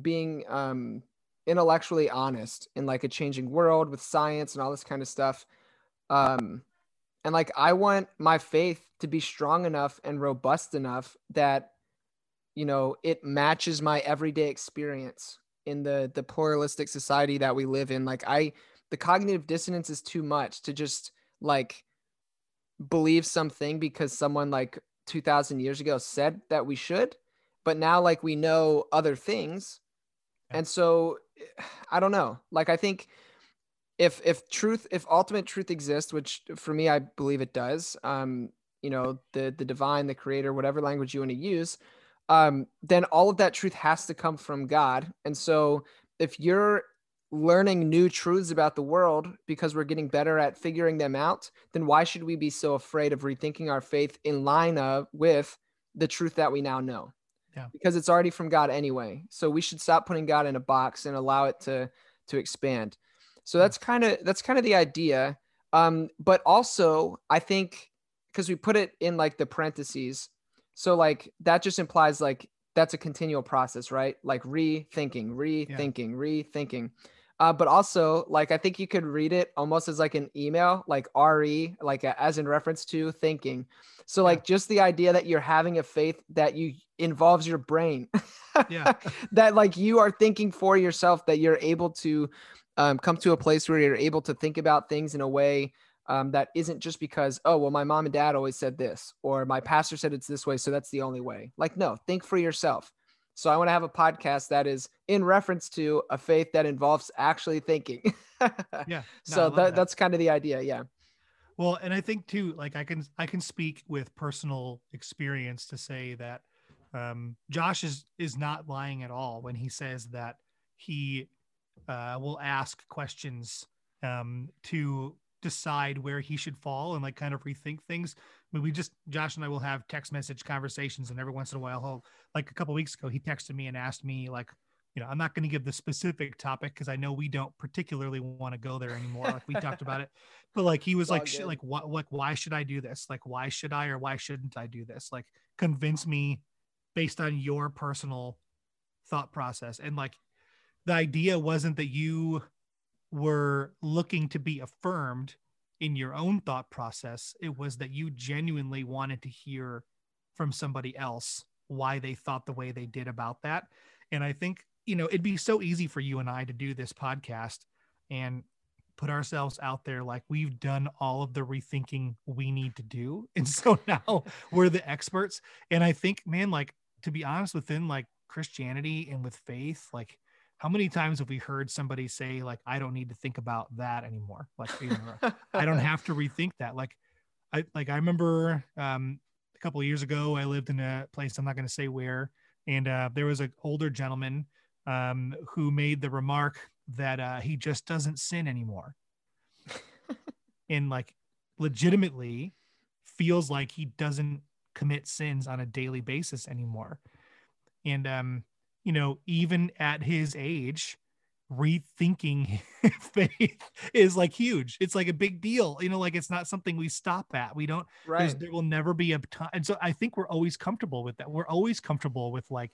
being um intellectually honest in like a changing world with science and all this kind of stuff. Um and like i want my faith to be strong enough and robust enough that you know it matches my everyday experience in the the pluralistic society that we live in. Like i the cognitive dissonance is too much to just like believe something because someone like 2000 years ago said that we should but now like we know other things. And so <sighs> i don't know. Like i think if if truth if ultimate truth exists which for me i believe it does um you know the the divine the creator whatever language you want to use um, then all of that truth has to come from God. And so if you're learning new truths about the world because we're getting better at figuring them out, then why should we be so afraid of rethinking our faith in line of with the truth that we now know? Yeah. Because it's already from God anyway. So we should stop putting God in a box and allow it to to expand. So that's kind of that's kind of the idea. Um, but also I think because we put it in like the parentheses, so like that just implies like that's a continual process, right? Like rethinking, rethinking, yeah. rethinking. Uh, but also like I think you could read it almost as like an email, like re, like a, as in reference to thinking. So like yeah. just the idea that you're having a faith that you involves your brain, yeah, <laughs> that like you are thinking for yourself, that you're able to um, come to a place where you're able to think about things in a way um, that isn't just because oh well my mom and dad always said this or my pastor said it's this way so that's the only way like no think for yourself so i want to have a podcast that is in reference to a faith that involves actually thinking. <laughs> Yeah. No, so that, that. that's kind of the idea yeah. Well and i think too like i can i can speak with personal experience to say that um, josh is is not lying at all when he says that he uh, will ask questions um, to decide where he should fall and like kind of rethink things. I mean, we just Josh and I will have text message conversations, and every once in a while, he'll like a couple weeks ago, he texted me and asked me like, you know, I'm not going to give the specific topic because I know we don't particularly want to go there anymore. Like we talked about it, <laughs> but like he was like, like what, like why should I do this? Like why should I or why shouldn't I do this? Like convince me based on your personal thought process and like the idea wasn't that you were looking to be affirmed in your own thought process. It was that you genuinely wanted to hear from somebody else why they thought the way they did about that. And I think, you know, it'd be so easy for you and I to do this podcast and put ourselves out there like we've done all of the rethinking we need to do. <laughs> And so now we're the experts. And I think, man, like to be honest, within like Christianity and with faith, like how many times have we heard somebody say, like, I don't need to think about that anymore? Like, you know, <laughs> I don't have to rethink that. Like, I like I remember um a couple of years ago, I lived in a place I'm not going to say where, and uh, there was an older gentleman um, who made the remark that uh, he just doesn't sin anymore, <laughs> and like legitimately feels like he doesn't commit sins on a daily basis anymore, and um, you know, even at his age, rethinking <laughs> faith is like huge. It's like a big deal. You know, like it's not something we stop at. We don't, right. there will never be a time. And so I think we're always comfortable with that. We're always comfortable with like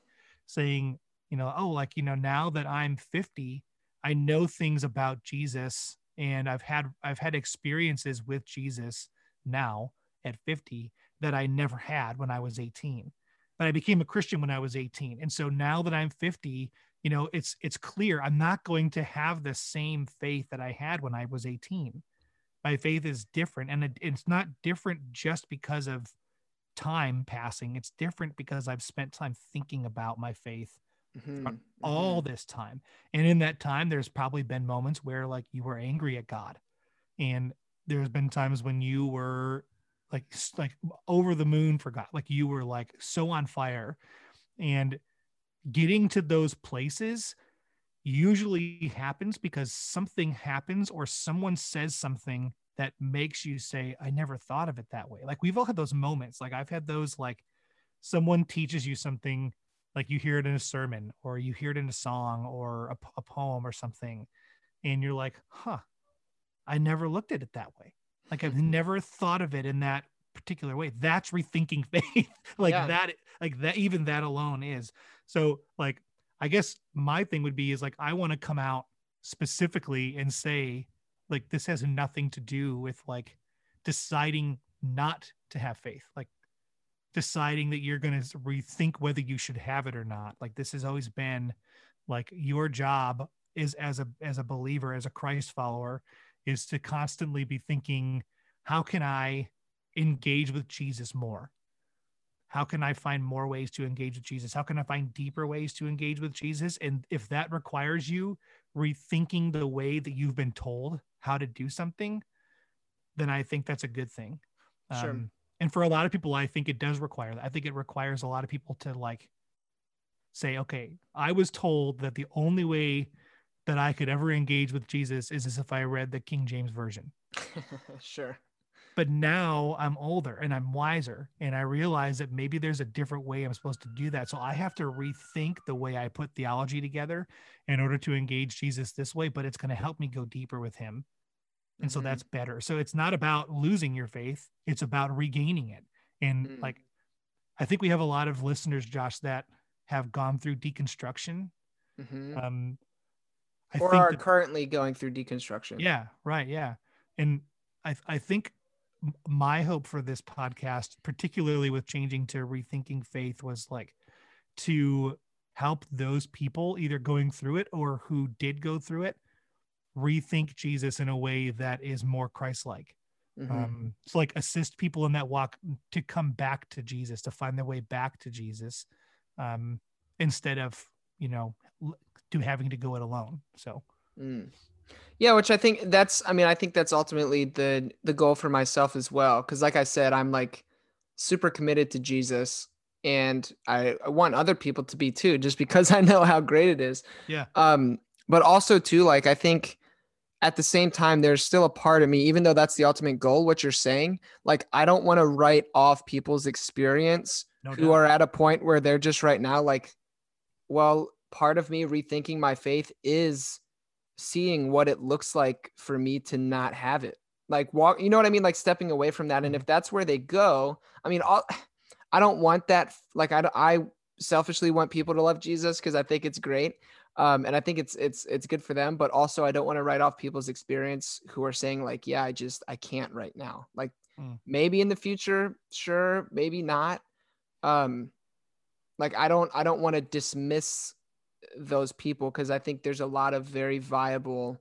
saying, you know, oh, like, you know, now that I'm 50, I know things about Jesus and I've had, I've had experiences with Jesus now at 50 that I never had when I was 18. But I became a Christian when I was 18. And so now that I'm 50, you know it's it's clear i'm not going to have the same faith that i had when i was 18 my faith is different and it, it's not different just because of time passing it's different because i've spent time thinking about my faith mm-hmm. all mm-hmm. this time and in that time there's probably been moments where like you were angry at god and there's been times when you were like like over the moon for god like you were like so on fire. And getting to those places usually happens because something happens or someone says something that makes you say i never thought of it that way. Like we've all had those moments. Like i've had those like someone teaches you something like you hear it in a sermon or you hear it in a song or a, a poem or something and you're like huh i never looked at it that way like i've never thought of it in that particular way that's rethinking <laughs> faith like yeah. that like that even that alone is so like I guess my thing would be is like I want to come out specifically and say like this has nothing to do with like deciding not to have faith. Like deciding that you're going to rethink whether you should have it or not. Like this has always been like your job is as a as a believer as a Christ follower is to constantly be thinking how can I engage with Jesus more? how can I find more ways to engage with Jesus? How can I find deeper ways to engage with Jesus? And if that requires you rethinking the way that you've been told how to do something, then I think that's a good thing. Sure. Um, and for a lot of people, I think it does require that. I think it requires a lot of people to like say, okay, I was told that the only way that I could ever engage with Jesus is as if I read the King James Version. <laughs> sure but now I'm older and I'm wiser and I realize that maybe there's a different way I'm supposed to do that. So I have to rethink the way I put theology together in order to engage Jesus this way, but it's going to help me go deeper with him. And mm-hmm. so that's better. So it's not about losing your faith, it's about regaining it. And mm-hmm. like I think we have a lot of listeners Josh that have gone through deconstruction. Mm-hmm. Um I or are that, currently going through deconstruction. Yeah, right, yeah. And I I think my hope for this podcast, particularly with changing to rethinking faith, was like to help those people either going through it or who did go through it rethink Jesus in a way that is more Christ-like. Mm-hmm. Um, so like assist people in that walk to come back to Jesus, to find their way back to Jesus, um, instead of you know to having to go it alone. So. Mm. Yeah, which I think that's I mean, I think that's ultimately the the goal for myself as well cuz like I said, I'm like super committed to Jesus and I, I want other people to be too just because I know how great it is. Yeah. Um but also too like I think at the same time there's still a part of me even though that's the ultimate goal what you're saying, like I don't want to write off people's experience no who are at a point where they're just right now like well, part of me rethinking my faith is seeing what it looks like for me to not have it. Like walk, you know what I mean? Like stepping away from that. And if mm-hmm. that's where they go, I mean, all, <sighs> I don't want that. Like I, I selfishly want people to love Jesus because I think it's great. Um, and I think it's it's it's good for them, but also I don't want to write off people's experience who are saying like, yeah, I just I can't right now. Like mm. maybe in the future, sure, maybe not. Um, like I don't I don't want to dismiss those people because I think there's a lot of very viable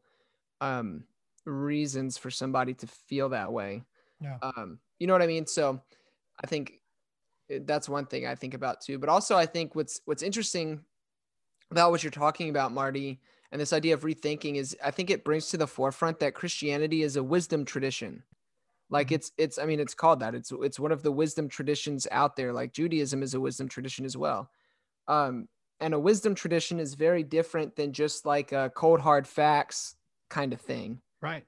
um, reasons for somebody to feel that way. Yeah. Um, you know what I mean? So I think eh, that's one thing I think about too. But also I think what's what's interesting about what you're talking about, Marty, and this idea of rethinking is I think it brings to the forefront that Christianity is a wisdom tradition. Like Mhm. it's it's I mean it's called that. It's it's one of the wisdom traditions out there. Like Judaism is a wisdom tradition as well. Um, and a wisdom tradition is very different than just like a cold hard facts kind of thing. Right.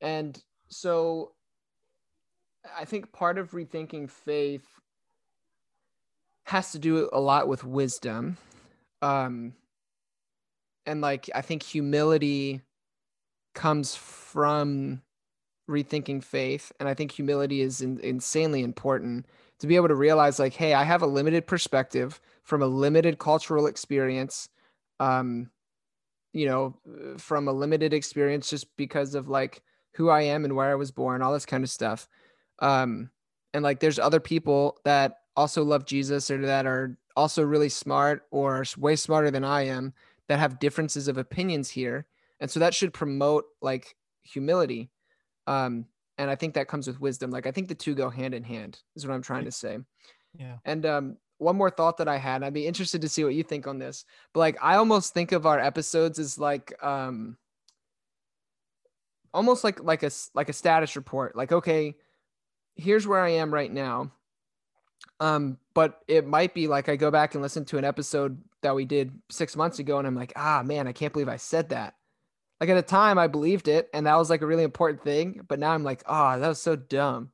And so I think part of rethinking faith has to do a lot with wisdom. Um, and like, I think humility comes from rethinking faith. And I think humility is in, insanely important to be able to realize, like, hey, I have a limited perspective from a limited cultural experience. Um, you know, uh, from a limited experience just because of like who I am and where I was born, all this kind of stuff. Um, and like there's other people that also love Jesus or that are also really smart or way smarter than I am that have differences of opinions here. And so that should promote like humility. Um, and I think that comes with wisdom. Like I think the two go hand in hand, is what I'm trying to say. Yeah. And um, one more thought that I had, I'd be interested to see what you think on this. But like, I almost think of our episodes as like, um, almost like like a like a status report. Like, okay, here's where I am right now. Um, but it might be like I go back and listen to an episode that we did six months ago, and I'm like, ah, man, I can't believe I said that. Like at the time, I believed it, and that was like a really important thing. But now I'm like, ah, that was so dumb.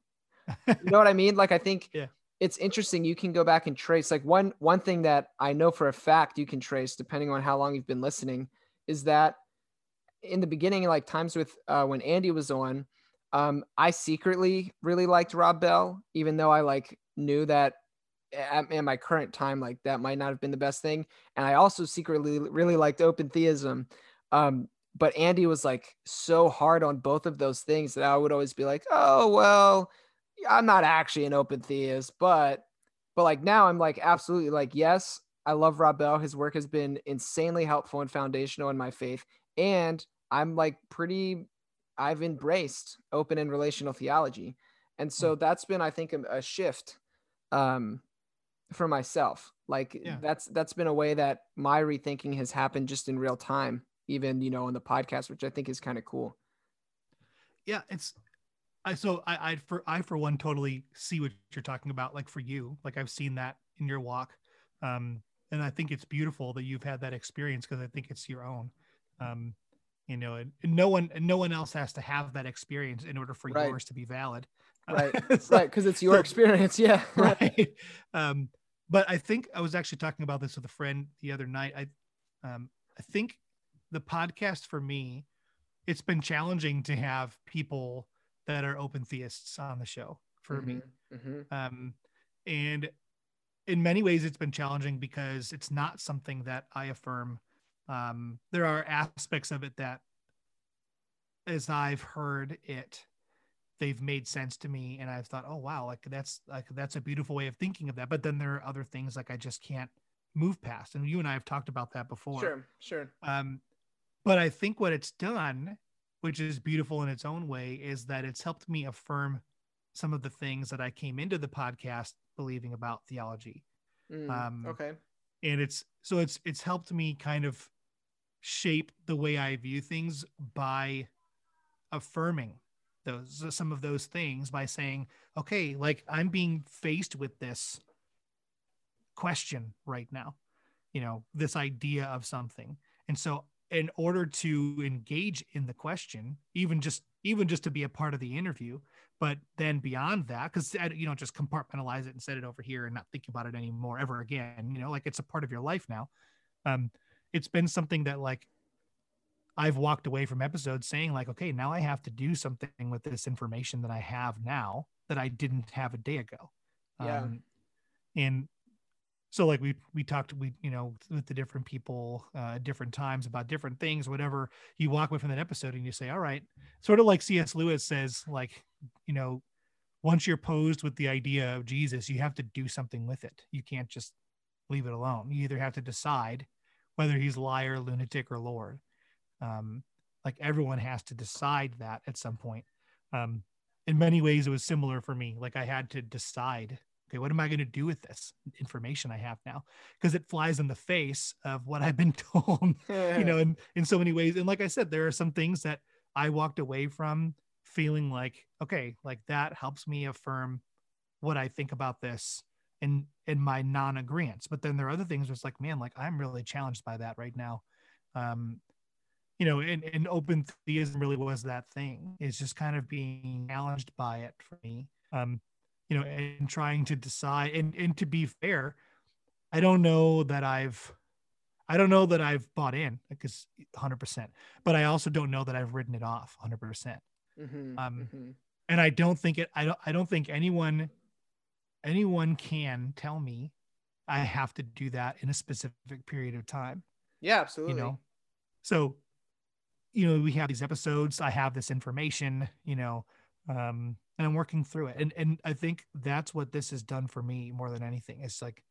You know what I <laughs> mean? Like I think Yeah. it's interesting. You can go back and trace. Like one one thing that I know for a fact you can trace, depending on how long you've been listening, is that in the beginning, like times with uh, when Andy was on, um, I secretly really liked Rob Bell, even though I like knew that at, in my current time, like that might not have been the best thing. And I also secretly really liked open theism. Um, but Andy was like so hard on both of those things that I would always be like, oh well, I'm not actually an open theist, but but like now I'm like absolutely like yes, I love Rob Bell. His work has been insanely helpful and foundational in my faith, and I'm like pretty. I've embraced open and relational theology, and so that's been I think a, a shift um, for myself. Like Yeah. that's that's been a way that my rethinking has happened just in real time, even you know on the podcast, which I think is kind of cool. yeah it's i so i i for i for one totally see what you're talking about like for you like i've seen that in your walk um and i think it's beautiful that you've had that experience because i think it's your own um you know and, no one no one else has to have that experience in order for Right. yours to be valid <laughs> Right. So- right, because it's your so- experience. Yeah. <laughs> right <laughs> um but i think i was actually talking about this with a friend the other night i um i think the podcast for me it's been challenging to have people that are open theists on the show for me Mhm. um and in many ways it's been challenging because it's not something that i affirm um there are aspects of it that as i've heard it they've made sense to me and i've thought oh wow like that's like that's a beautiful way of thinking of that but then there are other things like i just can't move past and you and i have talked about that before Sure. Sure. um, but I think what it's done, which is beautiful in its own way, is that it's helped me affirm some of the things that I came into the podcast believing about theology. Mm, Um, okay. And it's so it's it's helped me kind of shape the way I view things by affirming those some of those things by saying, okay, like I'm being faced with this question right now, you know, this idea of something. And so in order to engage in the question, even just even just to be a part of the interview, but then beyond that, because you know, just compartmentalize it and set it over here and not think about it anymore ever again. You know, like it's a part of your life now. Um, it's been something that like I've walked away from episodes saying like, okay, now I have to do something with this information that I have now that I didn't have a day ago. Yeah. Um, and so like we we talked we you know with the different people uh, different times about different things whatever you walk away from that episode and you say all right sort of like cs lewis says like you know once you're posed with the idea of jesus you have to do something with it you can't just leave it alone you either have to decide whether he's liar, lunatic, or Lord. Um, like everyone has to decide that at some point. Um, in many ways, it was similar for me. Like I had to decide, okay, what am I going to do with this information I have now? Because it flies in the face of what I've been <laughs> told, you know, in, in so many ways. And like I said, there are some things that I walked away from feeling like, okay, like that helps me affirm what I think about this in in my non-agreements. But then there are other things where it's like, man, like I'm really challenged by that right now. Um, you know, and, and open theism really was that thing. It's just kind of being challenged by it for me. Um, you know, and trying to decide and, and to be fair, I don't know that I've I don't know that I've bought in because 100%, but I also don't know that I've written it off 100%. percent mm-hmm, um, mm-hmm. And I don't think it. I don't. I don't think anyone, anyone can tell me I have to do that in a specific period of time. Yeah, absolutely. You know, so you know we have these episodes i have this information you know um and i'm working through it. And and i think that's what this has done for me more than anything. It's like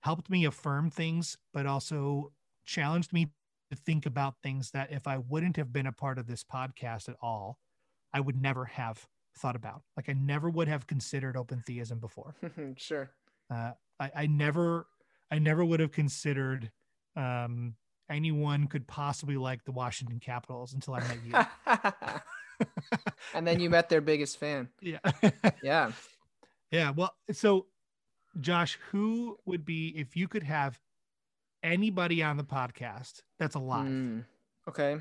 helped me affirm things but also challenged me to think about things that if i wouldn't have been a part of this podcast at all i would never have thought about. Like i never would have considered open theism before. <laughs> Sure. Uh, I, I never i never would have considered um anyone could possibly like the Washington Capitals until I met you. <laughs> <laughs> and then you met their biggest fan. Yeah. yeah. <laughs> Yeah. Well, so Josh, who would be if you could have anybody on the podcast that's alive? Mm, okay.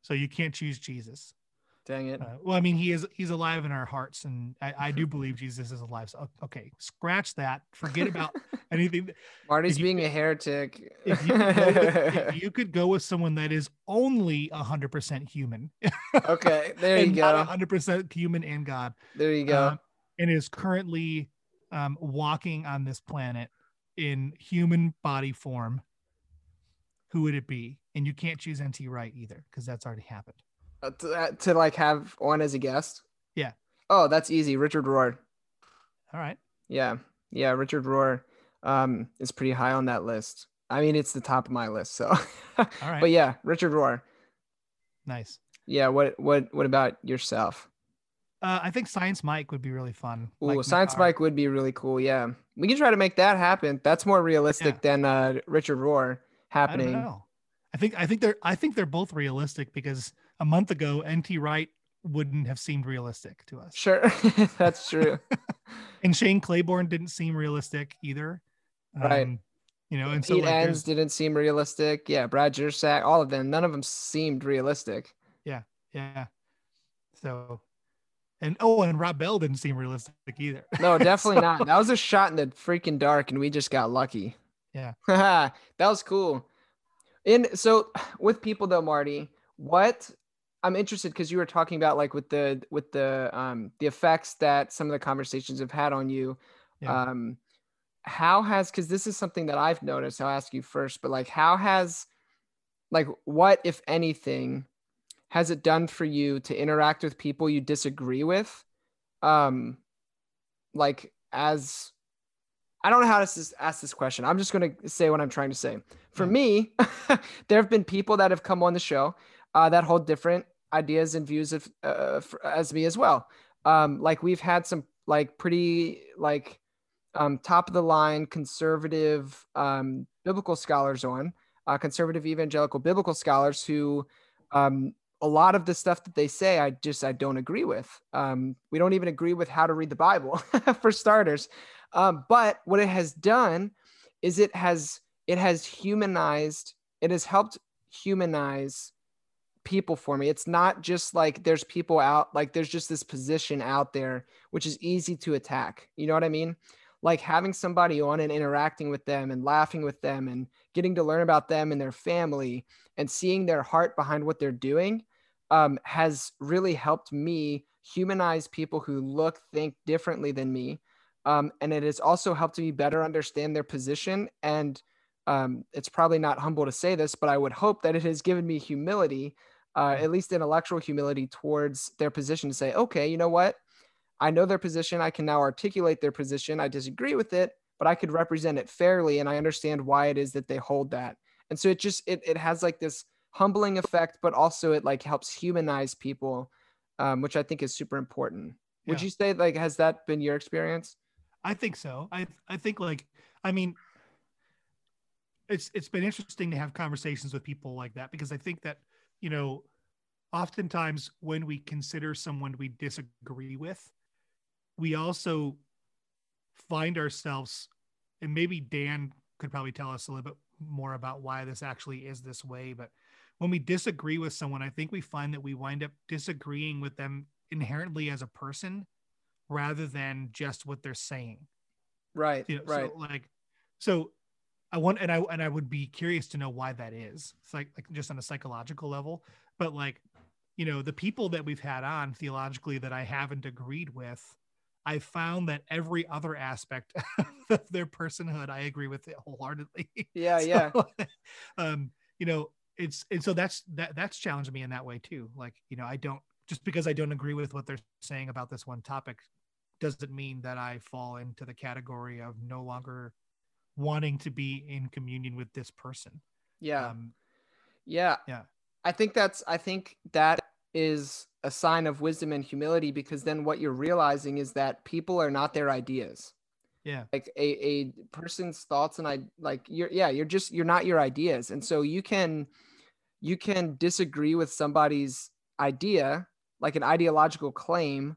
So you can't choose Jesus. Dang it. Uh, well, I mean, he is he's alive in our hearts, and I, I do believe Jesus is alive. So okay, scratch that. Forget about <laughs> anything. Marty's being a heretic. If you, with, if <laughs> you, could go with someone that is only hundred percent human. okay, there <laughs> you go. hundred percent human and God. There you go. Um, and is currently um, walking on this planet in human body form. Who would it be? And you can't choose NT Wright either because that's already happened. Uh, to, uh, to like have on as a guest. Yeah. Oh, that's easy. Richard Rohr. All right. Yeah. Yeah. Richard Rohr um, is pretty high on that list. I mean, it's the top of my list. So, all right. <laughs> but yeah, Richard Rohr. Nice. Yeah. What, what, what about yourself? Uh, I think Science Mike would be really fun. Ooh, like Science Mike would be really cool. Yeah. We can try to make that happen. That's more realistic yeah. than uh, Richard Rohr happening. I, I think, I think they're, I think they're both realistic because a month ago, NT Wright wouldn't have seemed realistic to us. Sure, <laughs> that's true. <laughs> and Shane Claiborne didn't seem realistic either. Right. Um, you know, and Pete so like, Enns didn't seem realistic. Yeah, Brad Jersak, all of them, none of them seemed realistic. Yeah, yeah. So, and oh, and Rob Bell didn't seem realistic either. No, <laughs> definitely so, not. That was a shot in the freaking dark, and we just got lucky. Yeah, that was cool. And so, with people though, Marty, what I'm interested because you were talking about like with the with the um the effects that some of the conversations have had on you. Yeah. Um how has because this is something that I've noticed, I'll ask you first, but like how has like what if anything has it done for you to interact with people you disagree with? Um like as I don't know how to ask this question. I'm just going to say what I'm trying to say. For yeah. me, <laughs> there have been people that have come on the show uh, that hold different ideas and views of uh, as me as well. Um, like we've had some like pretty like um, top of the line conservative um, biblical scholars on, uh, conservative evangelical biblical scholars who um, a lot of the stuff that they say, I just I don't agree with. Um, we don't even agree with how to read the Bible <laughs> for starters. Um, but what it has done is it has it has humanized. It has helped humanize people for me. It's not just like there's people out, like there's just this position out there, which is easy to attack. You know what I mean? Like having somebody on and interacting with them and laughing with them and getting to learn about them and their family and seeing their heart behind what they're doing um, has really helped me humanize people who look, think differently than me. Um, and it has also helped me better understand their position. And um, it's probably not humble to say this, but I would hope that it has given me humility uh, at least intellectual humility towards their position to say, okay, you know what? I know their position. I can now articulate their position. I disagree with it, but I could represent it fairly and I understand why it is that they hold that. and so it just it, it has like this humbling effect but also it like helps humanize people um, which i think is super important would you say like has that been your experience I think so. I I think like I mean it's it's been interesting to have conversations with people like that because I think that, you know, oftentimes when we consider someone we disagree with, we also find ourselves and maybe Dan could probably tell us a little bit more about why this actually is this way, but when we disagree with someone, I think we find that we wind up disagreeing with them inherently as a person rather than just what they're saying. right You know, right so like so I want and I and I would be curious to know why that is. It's like like just on a psychological level. But like, you know, the people that we've had on theologically that I haven't agreed with, I found that every other aspect <laughs> of their personhood I agree with it wholeheartedly. <laughs> yeah yeah <laughs> um, you know, it's and so that's that that's challenged me in that way too. Like, you know, I don't just because I don't agree with what they're saying about this one topic doesn't mean that I fall into the category of no longer wanting to be in communion with this person. yeah Um, Yeah. Yeah. I think that's I think that is a sign of wisdom and humility because then what you're realizing is that people are not their ideas. yeah. Like a, a person's thoughts and I like you're yeah, you're just you're not your ideas. And so you can you can disagree with somebody's idea, like an ideological claim,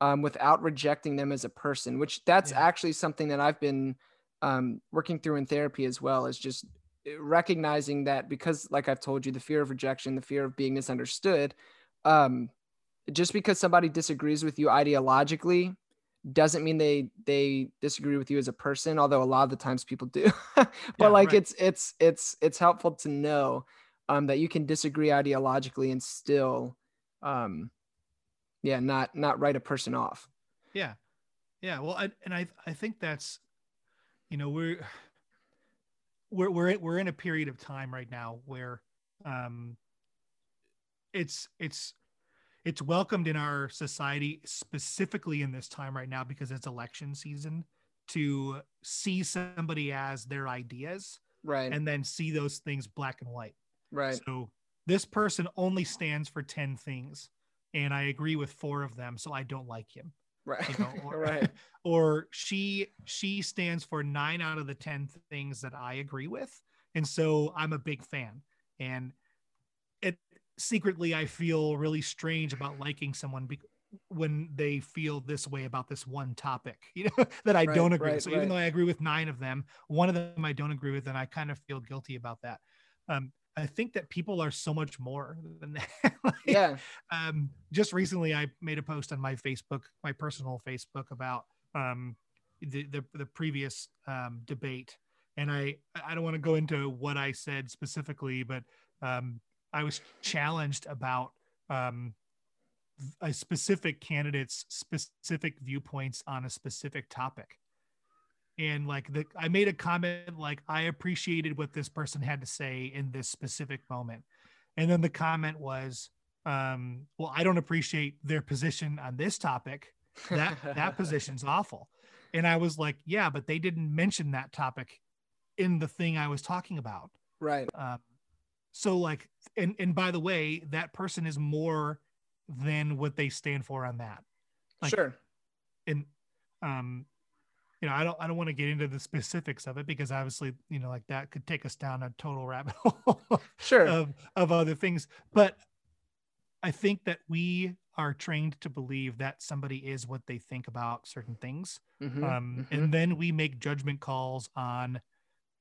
um, without rejecting them as a person, which that's Yeah. actually something that I've been um, working through in therapy as well, is just uh, recognizing that because, like I've told you, the fear of rejection, the fear of being misunderstood, um, just because somebody disagrees with you ideologically doesn't mean they they disagree with you as a person although a lot of the times people do <laughs> but Yeah, like right. it's it's it's it's helpful to know um, that you can disagree ideologically and still um yeah not not write a person off Yeah. Yeah. Well, I, and I, I think that's, you know, we're, we're, we're, in- we're in a period of time right now where, um, it's, it's, it's welcomed in our society, specifically in this time right now, because it's election season to see somebody as their ideas right and then see those things black and white. right So this person only stands for 10 things and I agree with four of them. So I don't like him right you know, <laughs> or, right <laughs> or she she stands for nine out of the ten things that I agree with, and so I'm a big fan. And it secretly I feel really strange about liking someone be, when they feel this way about this one topic, <laughs> you know, that I Right, don't agree. right, with. So even right. though I agree with nine of them, one of them I don't agree with, and I kind of feel guilty about that. Um, I think that people are so much more than that. <laughs> Like, yeah um, just recently I made a post on my Facebook, my personal Facebook about um, the, the the previous um, debate, and I I don't want to go into what I said specifically, but um, I was challenged about um, a specific candidate's specific viewpoints on a specific topic. And like the, I made a comment like I appreciated what this person had to say in this specific moment, and then the comment was, um, "Well, I don't appreciate their position on this topic. That that <laughs> position's awful." And I was like, "Yeah, but they didn't mention that topic in the thing I was talking about." right Um, so like, and and by the way, that person is more than what they stand for on that. Like, sure And um, you know, I don't I don't want to get into the specifics of it because obviously, you know, like that could take us down a total rabbit <laughs> hole sure of of other things. But I think that we are trained to believe that somebody is what they think about certain things Mhm, um, mhm. and then we make judgment calls on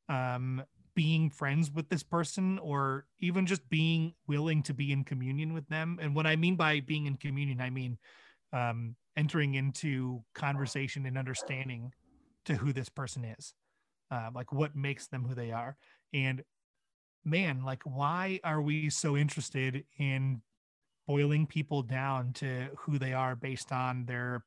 um, being friends with this person or even just being willing to be in communion with them and what i mean by being in communion i mean um, entering into conversation and understanding to who this person is uh, like what makes them who they are. And man like why are we so interested in boiling people down to who they are based on their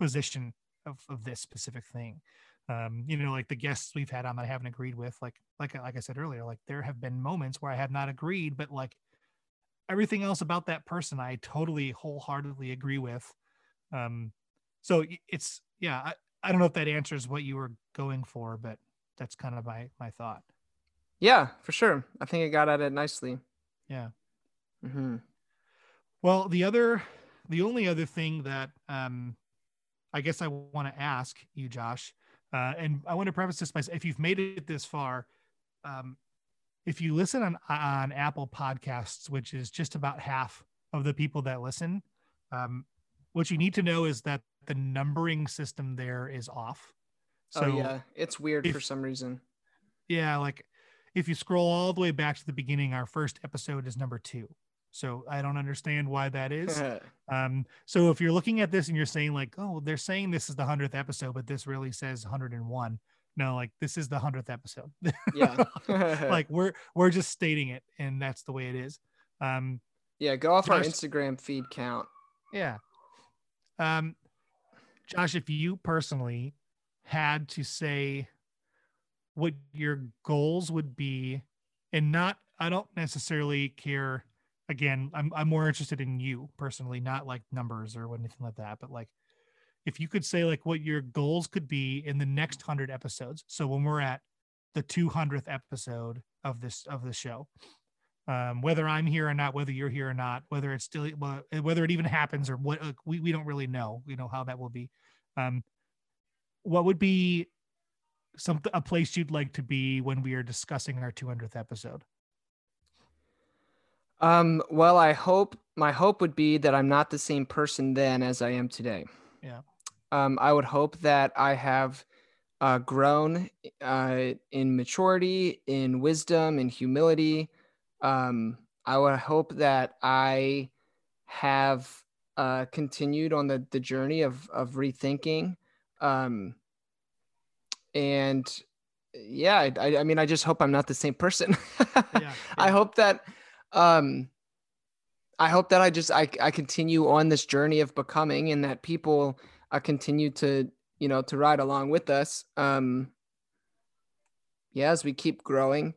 position of, of this specific thing? Um you know like the guests we've had on that i haven't agreed with like like like i said earlier like there have been moments where i have not agreed but like everything else about that person i totally wholeheartedly agree with. Um so it's yeah I don't know if that answers what you were going for but that's kind of my my thought Yeah, for sure. I think it got at it nicely. Yeah. hmm Well, the other, the only other thing that um, I guess I want to ask you, Josh, uh, and I want to preface this by if you've made it this far, um, if you listen on on Apple Podcasts, which is just about half of the people that listen, um, what you need to know is that the numbering system there is off. So, oh yeah, it's weird if, for some reason. Yeah, like if you scroll all the way back to the beginning, our first episode is number two. So I don't understand why that is. <laughs> um, so if you're looking at this and you're saying like, oh, they're saying this is the hundredth episode, but this really says 101. No, like this is the hundredth episode. yeah. <laughs> <laughs> like we're we're just stating it, and that's the way it is. Um, yeah, go off our Instagram feed count. Yeah. Um, Josh, if you personally had to say what your goals would be, and not, I don't necessarily care. Again, I'm I'm more interested in you personally, not like numbers or anything like that, but like if you could say like what your goals could be in the next hundred episodes. So when we're at the 200th episode of this of the show, um, whether I'm here or not, whether you're here or not, whether it's still whether it even happens or what uh, we, we don't really know, you know how that will be. Um, what would be some a place you'd like to be when we are discussing our 200th episode? Um, well, I hope my hope would be that I'm not the same person then as I am today. Yeah. Um, I would hope that I have uh, grown uh, in maturity, in wisdom, in humility, um, I would hope that I have uh, continued on the, the journey of, of rethinking. Um, and yeah, I, I mean, I just hope I'm not the same person. yeah, <laughs> yeah. I hope that, um, I hope that I just, I, I continue on this journey of becoming and that people uh, continue to, you know, to ride along with us. Um, yeah, as we keep growing.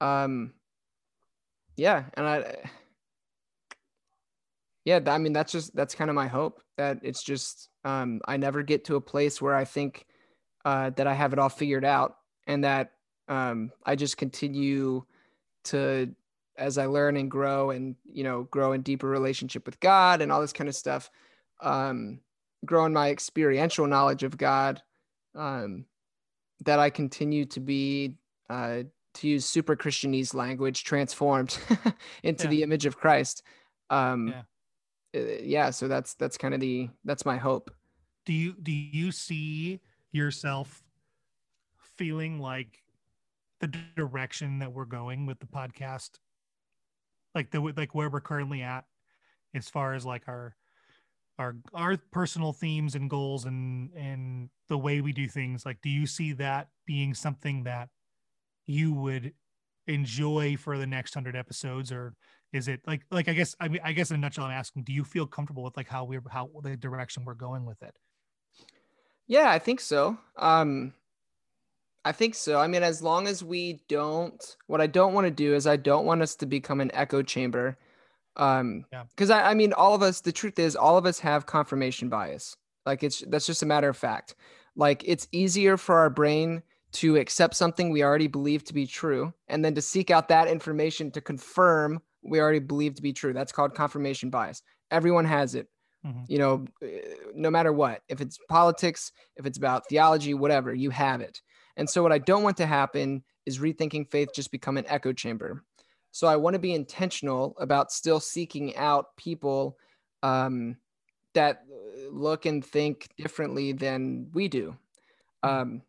Um, yeah, and I yeah, I mean that's just that's kind of my hope that it's just um, I never get to a place where I think uh, that I have it all figured out, and that um, I just continue to as I learn and grow, and you know, grow in deeper relationship with God and all this kind of stuff, um, grow in my experiential knowledge of God, um, that I continue to be uh, to use super Christianese language, transformed <laughs> into yeah. the image of Christ. Um, yeah. Uh, yeah. So that's that's kind of the that's my hope. Do you do you see yourself feeling like the direction that we're going with the podcast, like the like where we're currently at, as far as like our our our personal themes and goals and and the way we do things like do you see that being something that you would enjoy for the next hundred episodes, or is it like like I guess I mean I guess in a nutshell I'm asking, do you feel comfortable with like how we're how the direction we're going with it? Yeah, I think so. Um I think so. I mean, as long as we don't, what I don't want to do is I don't want us to become an echo chamber. Um, yeah. Because I, I mean, all of us. The truth is, all of us have confirmation bias. Like it's that's just a matter of fact. Like it's easier for our brain to accept something we already believe to be true and then to seek out that information to confirm we already believe to be true. That's called confirmation bias. Everyone has it. Mm-hmm. You know, no matter what, if it's politics, if it's about theology, whatever, you have it. And so, what I don't want to happen is rethinking faith just become an echo chamber. So, I want to be intentional about still seeking out people um, that look and think differently than we do. Mm-hmm. Um,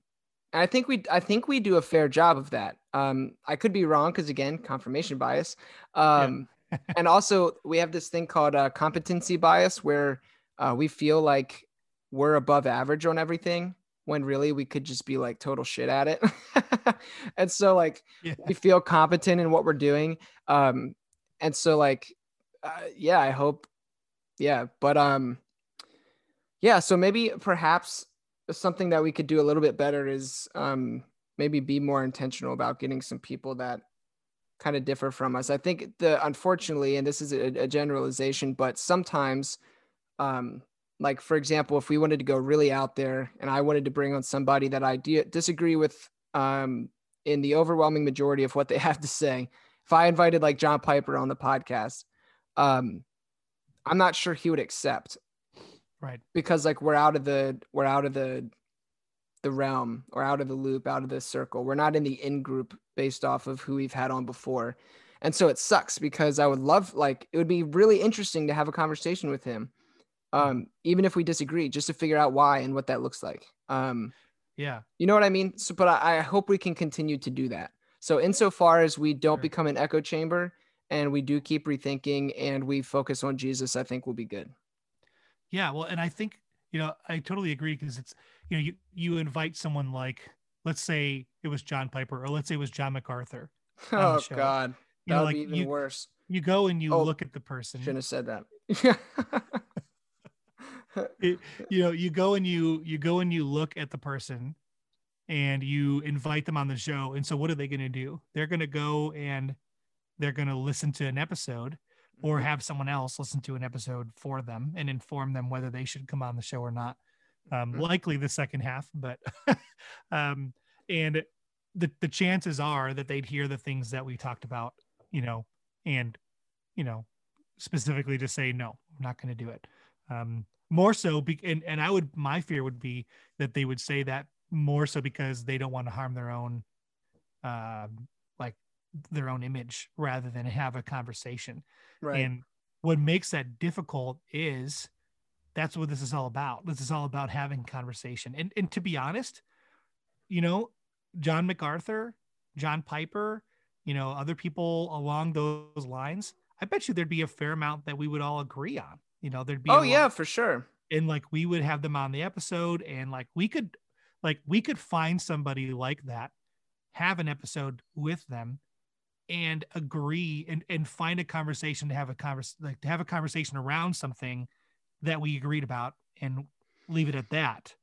I think we I think we do a fair job of that. Um, I could be wrong because again, confirmation bias. Um, yeah. <laughs> and also we have this thing called uh, competency bias where uh, we feel like we're above average on everything when really we could just be like total shit at it. <laughs> and so like yeah. we feel competent in what we're doing. Um, and so like uh, yeah, I hope yeah, but um yeah, so maybe perhaps something that we could do a little bit better is um, maybe be more intentional about getting some people that kind of differ from us. I think the unfortunately, and this is a, a generalization, but sometimes, um, like for example, if we wanted to go really out there, and I wanted to bring on somebody that I disagree with um, in the overwhelming majority of what they <laughs> have to say. If I invited like John Piper on the podcast, um, I'm not sure he would accept. Right. Because like we're out of the we're out of the the realm or out of the loop, out of the circle. We're not in the in group based off of who we've had on before. And so it sucks because I would love like it would be really interesting to have a conversation with him. Um, even if we disagree, just to figure out why and what that looks like. Um, yeah. You know what I mean? So, but I, I hope we can continue to do that. So, insofar as we don't Sure. become an echo chamber and we do keep rethinking and we focus on Jesus, I think we'll be good. Yeah, well, and I think you know I totally agree because it's you know you you invite someone like let's say it was John Piper or let's say it was John MacArthur. <laughs> Oh. God, You that would like be even you worse. you go and you Oh, look at the person. Shouldn't have said that. <laughs> <laughs> It- you know, you go and you you go and you look at the person, and you invite them on the show. And so, what are they going to do? They're going to go and they're going to listen to an episode or Mm-hmm. have someone else listen to an episode for them and inform them whether they should come on the show or not. Um, Mhm. Likely the second half, but <laughs> um, and the the chances are that they'd hear the things that we talked about, you know, and you know, specifically to say no, I'm not going to do it. Um, more so, be, and and I would my fear would be that they would say that more so because they don't want to harm their own, like their own image rather than have a conversation. right. And what makes that difficult is that's what this is all about. This is all about having conversation. And and to be honest, you know, John MacArthur, John Piper, you know, other people along those lines, I bet you there'd be a fair amount that we would all agree on. You know, there'd be oh lot- yeah, for sure. and like we would have them on the episode and like we could like we could find somebody like that have an episode with them and agree and and find a conversation to have a convers like to have a conversation around something that we agreed about and leave it at that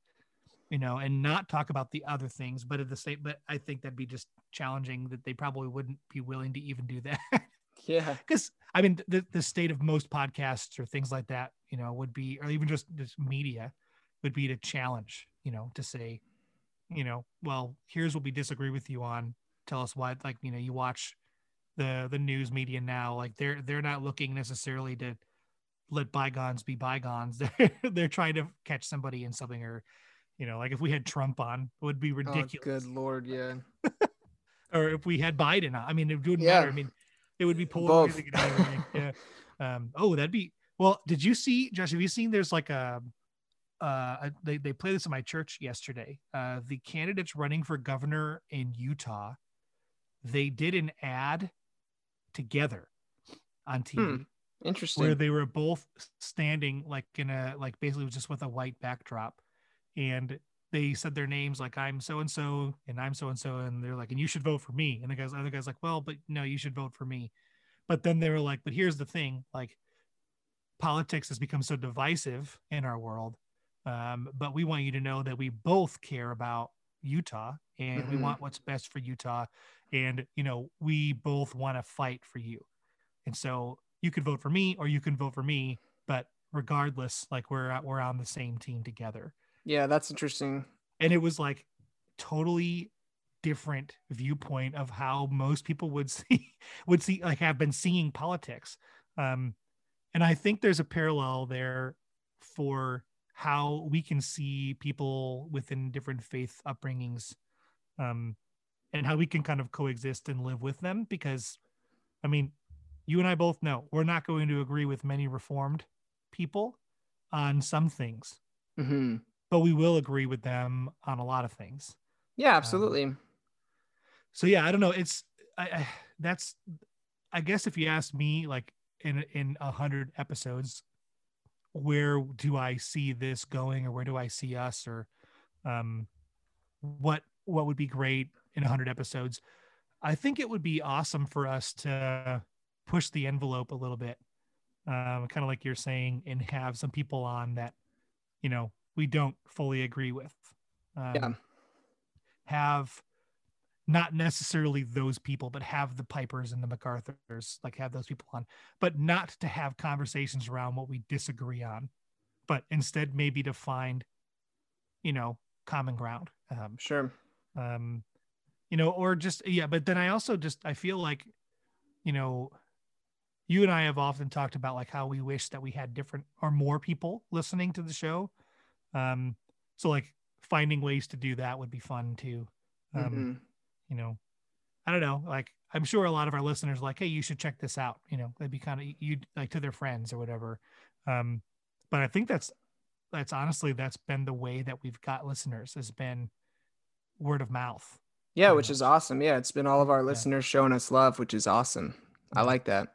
you know and not talk about the other things but at the same but i think that'd be just challenging that they probably wouldn't be willing to even do <laughs> that Yeah. because I mean the, the state of most podcasts or things like that, you know, would be or even just just media would be to challenge, you know, to say, you know, well, here's what we disagree with you on. Tell us why. Like, you know, you watch the the news media now, like they're they're not looking necessarily to let bygones be bygones. <laughs> They're they're trying to catch somebody in something or you know, like if we had Trump on, it would be Oh, ridiculous. good lord, yeah. <laughs> Or if we had Biden on, I mean, it wouldn't Yeah. matter. I mean, it would be Both. polarizing. yeah. <laughs> Um, oh, that'd be well. Did you see, Josh? Have you seen? There's like a, uh, they they play this in my church yesterday. Uh, the candidates running for governor in Utah, they did an ad together on TV Interesting. where they were both standing like in a like basically just with a white backdrop. And they said their names like I'm so and so and I'm so and so and they're like and you should vote for me. And the guys other guys like well but no you should vote for me. But then they were like but here's the thing like politics has become so divisive in our world um, but we want you to know that we both care about Utah and we Mhm. want what's best for Utah and you know we both want to fight for you. And so you could vote for me or you can vote for me but regardless like we're we're on the same team together. Yeah, that's interesting. and it was like totally different viewpoint of how most people would <laughs> see would see like have been seeing politics. Um and i think there's a parallel there for how we can see people within different faith upbringings. Um and how we can kind of coexist and live with them because i mean you and i both know we're not going to agree with many reformed people on some things hmm but we will agree with them on a lot of things. Yeah, absolutely. So yeah, I don't know. It's I, I that's I guess if you ask me, like in in a hundred episodes, where do I see this going, or where do I see us, or um, what what would be great in a hundred episodes? I think it would be awesome for us to push the envelope a little bit, um, kind of like you're saying, and have some people on that, you know, we don't fully agree with. Um, Yeah. Have not necessarily those people, but have the Pipers and the MacArthurs, like have those people on, but not to have conversations around what we disagree on, but instead maybe to find, you know, common ground. Um, Sure. um, you know, or just yeah. But then I also just I feel like, you know, you and I have often talked about like how we wish that we had different or more people listening to the show. Um, so like finding ways to do that would be fun too. Um, Mm-hmm. you know, I don't know, like I'm sure a lot of our listeners are like, hey, you should check this out. You know, they'd be kind of you like to their friends or whatever. Um, but I think that's that's honestly that's been the way that we've got listeners has been word of mouth. Yeah, which is awesome. Yeah, it's been all of our listeners showing us love, which is awesome. I like that.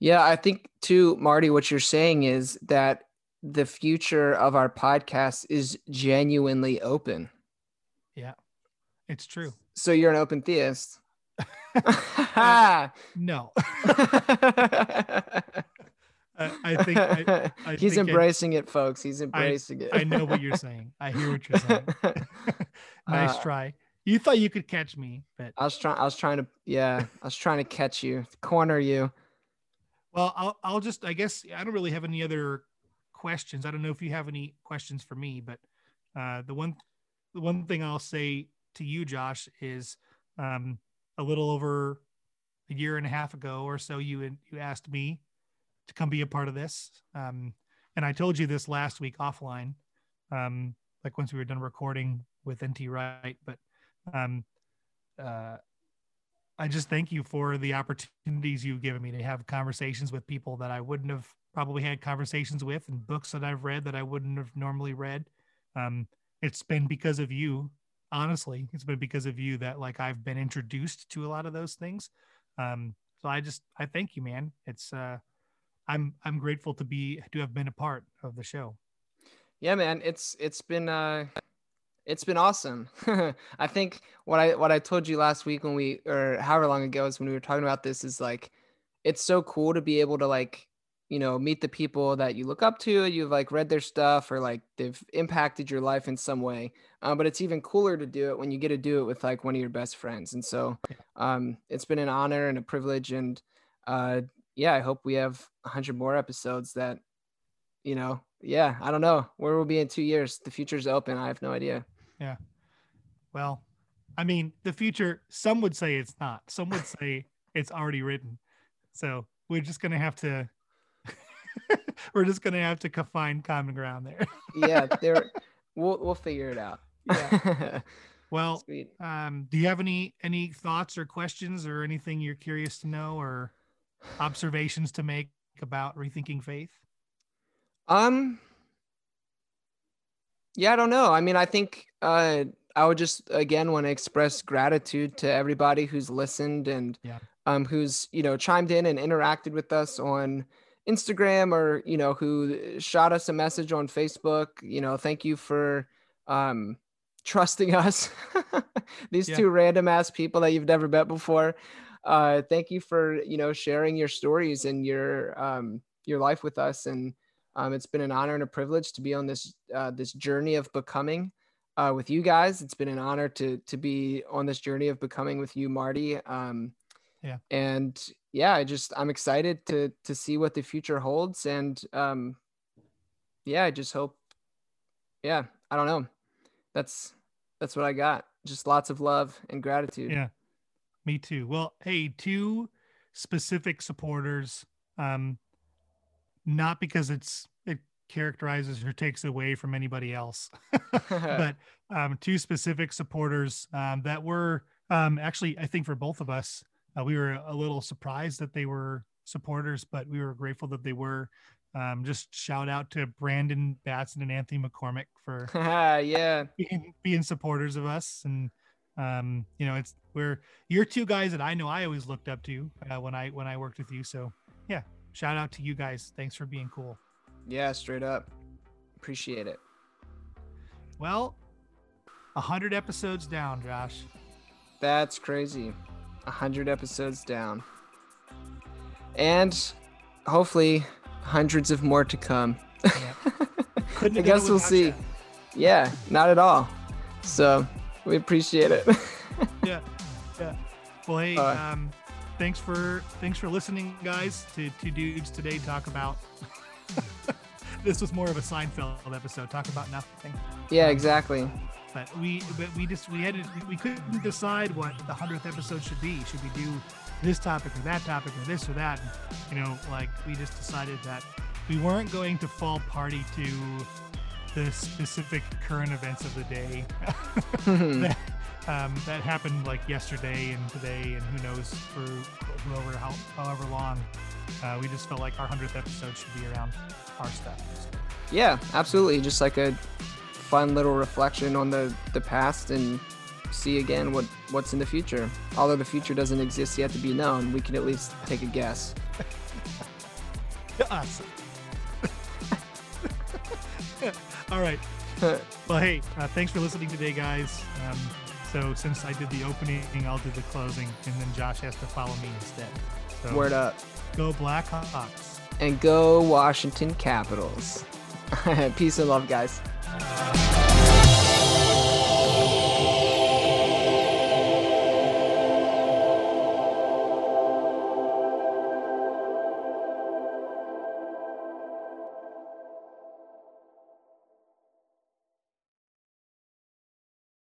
Yeah, I think too, Marty, what you're saying is that the future of our podcast is genuinely open. Yeah, it's true. So you're an open theist. <laughs> No, <laughs> I, think I, I He's think I- embracing it, folks. He's embracing it. I know what you're saying. I hear what you're saying. <laughs> nice Uh, try. You thought you could catch me, but I was trying. I was trying to. Yeah, I was trying to catch you, corner you. well, I'll I'll just I guess I don't really have any other questions. I don't know if you have any questions for me, but uh, the one the one thing I'll say to you, Josh, is um, a little over a year and a half ago or so, you you asked me to come be a part of this, um, and I told you this last week offline, um, like once we were done recording with NT Wright, but um, uh, I just thank you for the opportunities you've given me to have conversations with people that I wouldn't have probably had conversations with and books that I've read that I wouldn't have normally read. Um, it's been because of you, honestly. It's been because of you that like I've been introduced to a lot of those things. Um, so I just I thank you, man. It's uh, I'm I'm grateful to be to have been a part of the show. Yeah, man, it's it's been uh it's been awesome. <laughs> I think what I what I told you last week when we or however long ago is when we were talking about this is like it's so cool to be able to like you know meet the people that you look up to you've like read their stuff or like they've impacted your life in some way. Um, but it's even cooler to do it when you get to do it with like one of your best friends. And so um, it's been an honor and a privilege and uh, yeah i hope we have 100 more episodes that you know yeah i don't know where we'll be in two years. The future's open. I have no idea Well, I mean, the future, some would say it's not. Some would say it's already written. So we're just gonna have to <laughs> we're just gonna have to find common ground there. yeah <laughs> there we'll we'll figure it out Yeah. <laughs> Well, sweet um, do you have any any thoughts or questions or anything you're curious to know or observations to make about rethinking faith? Um Yeah, I don't know. I mean, I think uh I would just again want to express gratitude to everybody who's listened and Yeah. um who's, you know, chimed in and interacted with us on Instagram or, you know, who shot us a message on Facebook. You know, thank you for um trusting <laughs> us. These Yeah. two random ass people that you've never met before. Uh thank you for, you know, sharing your stories and your um your life with us and um, it's been an honor and a privilege to be on this uh, this journey of becoming uh, with you guys. It's been an honor to to be on this journey of becoming with you, Marty. Um, Yeah. And yeah, I just I'm excited to to see what the future holds, and um, yeah, I just hope. Yeah, I don't know. That's that's what I got. Just lots of love and gratitude. Yeah, me too. Well, hey, two specific supporters. Um, not because it's it characterizes or takes away from anybody else, <laughs> <laughs> but um, two specific supporters um, that were um, actually, I think, for both of us, uh, we were a little surprised that they were supporters, but we were grateful that they were. Um, just shout out to Brandon Batson and Anthony McCormick for <laughs> yeah. being, being supporters of us and um you know it's we're you're two guys that i know i always looked up to uh, when i when i worked with you so shout out to you guys thanks for being cool Yeah, straight up. Appreciate it. well a hundred episodes down josh That's crazy. A hundred episodes down. And hopefully hundreds of more to come. Yeah. <laughs> I have done it guess we'll see. Yeah, not at all. So we appreciate it. <laughs> yeah yeah well hey Uh, um thanks for thanks for listening guys to two dudes today talk about <laughs> this was more of a seinfeld episode talk about nothing yeah, um, exactly. but we but we just we had to, we couldn't decide what the hundredth episode should be. Should we do this topic or that topic or this or that? And, you know, like we just decided that we weren't going to fall party to the specific current events of the day <laughs> <laughs> that, um, that happened like yesterday and today and who knows for whoever how, however long. Uh, we just felt like our hundredth episode should be around our stuff. Yeah, absolutely. Just like a fun little reflection on the the past and see again what what's in the future. Although the future doesn't exist yet to be known, we can at least take a guess. <laughs> awesome. <laughs> All right. <laughs> Well, hey, uh, thanks for listening today, guys. Um, so since I did the opening, I'll do the closing, and then Josh has to follow me instead. So Word up. Go Blackhawks. And go Washington Capitals. <laughs> Peace and love, guys.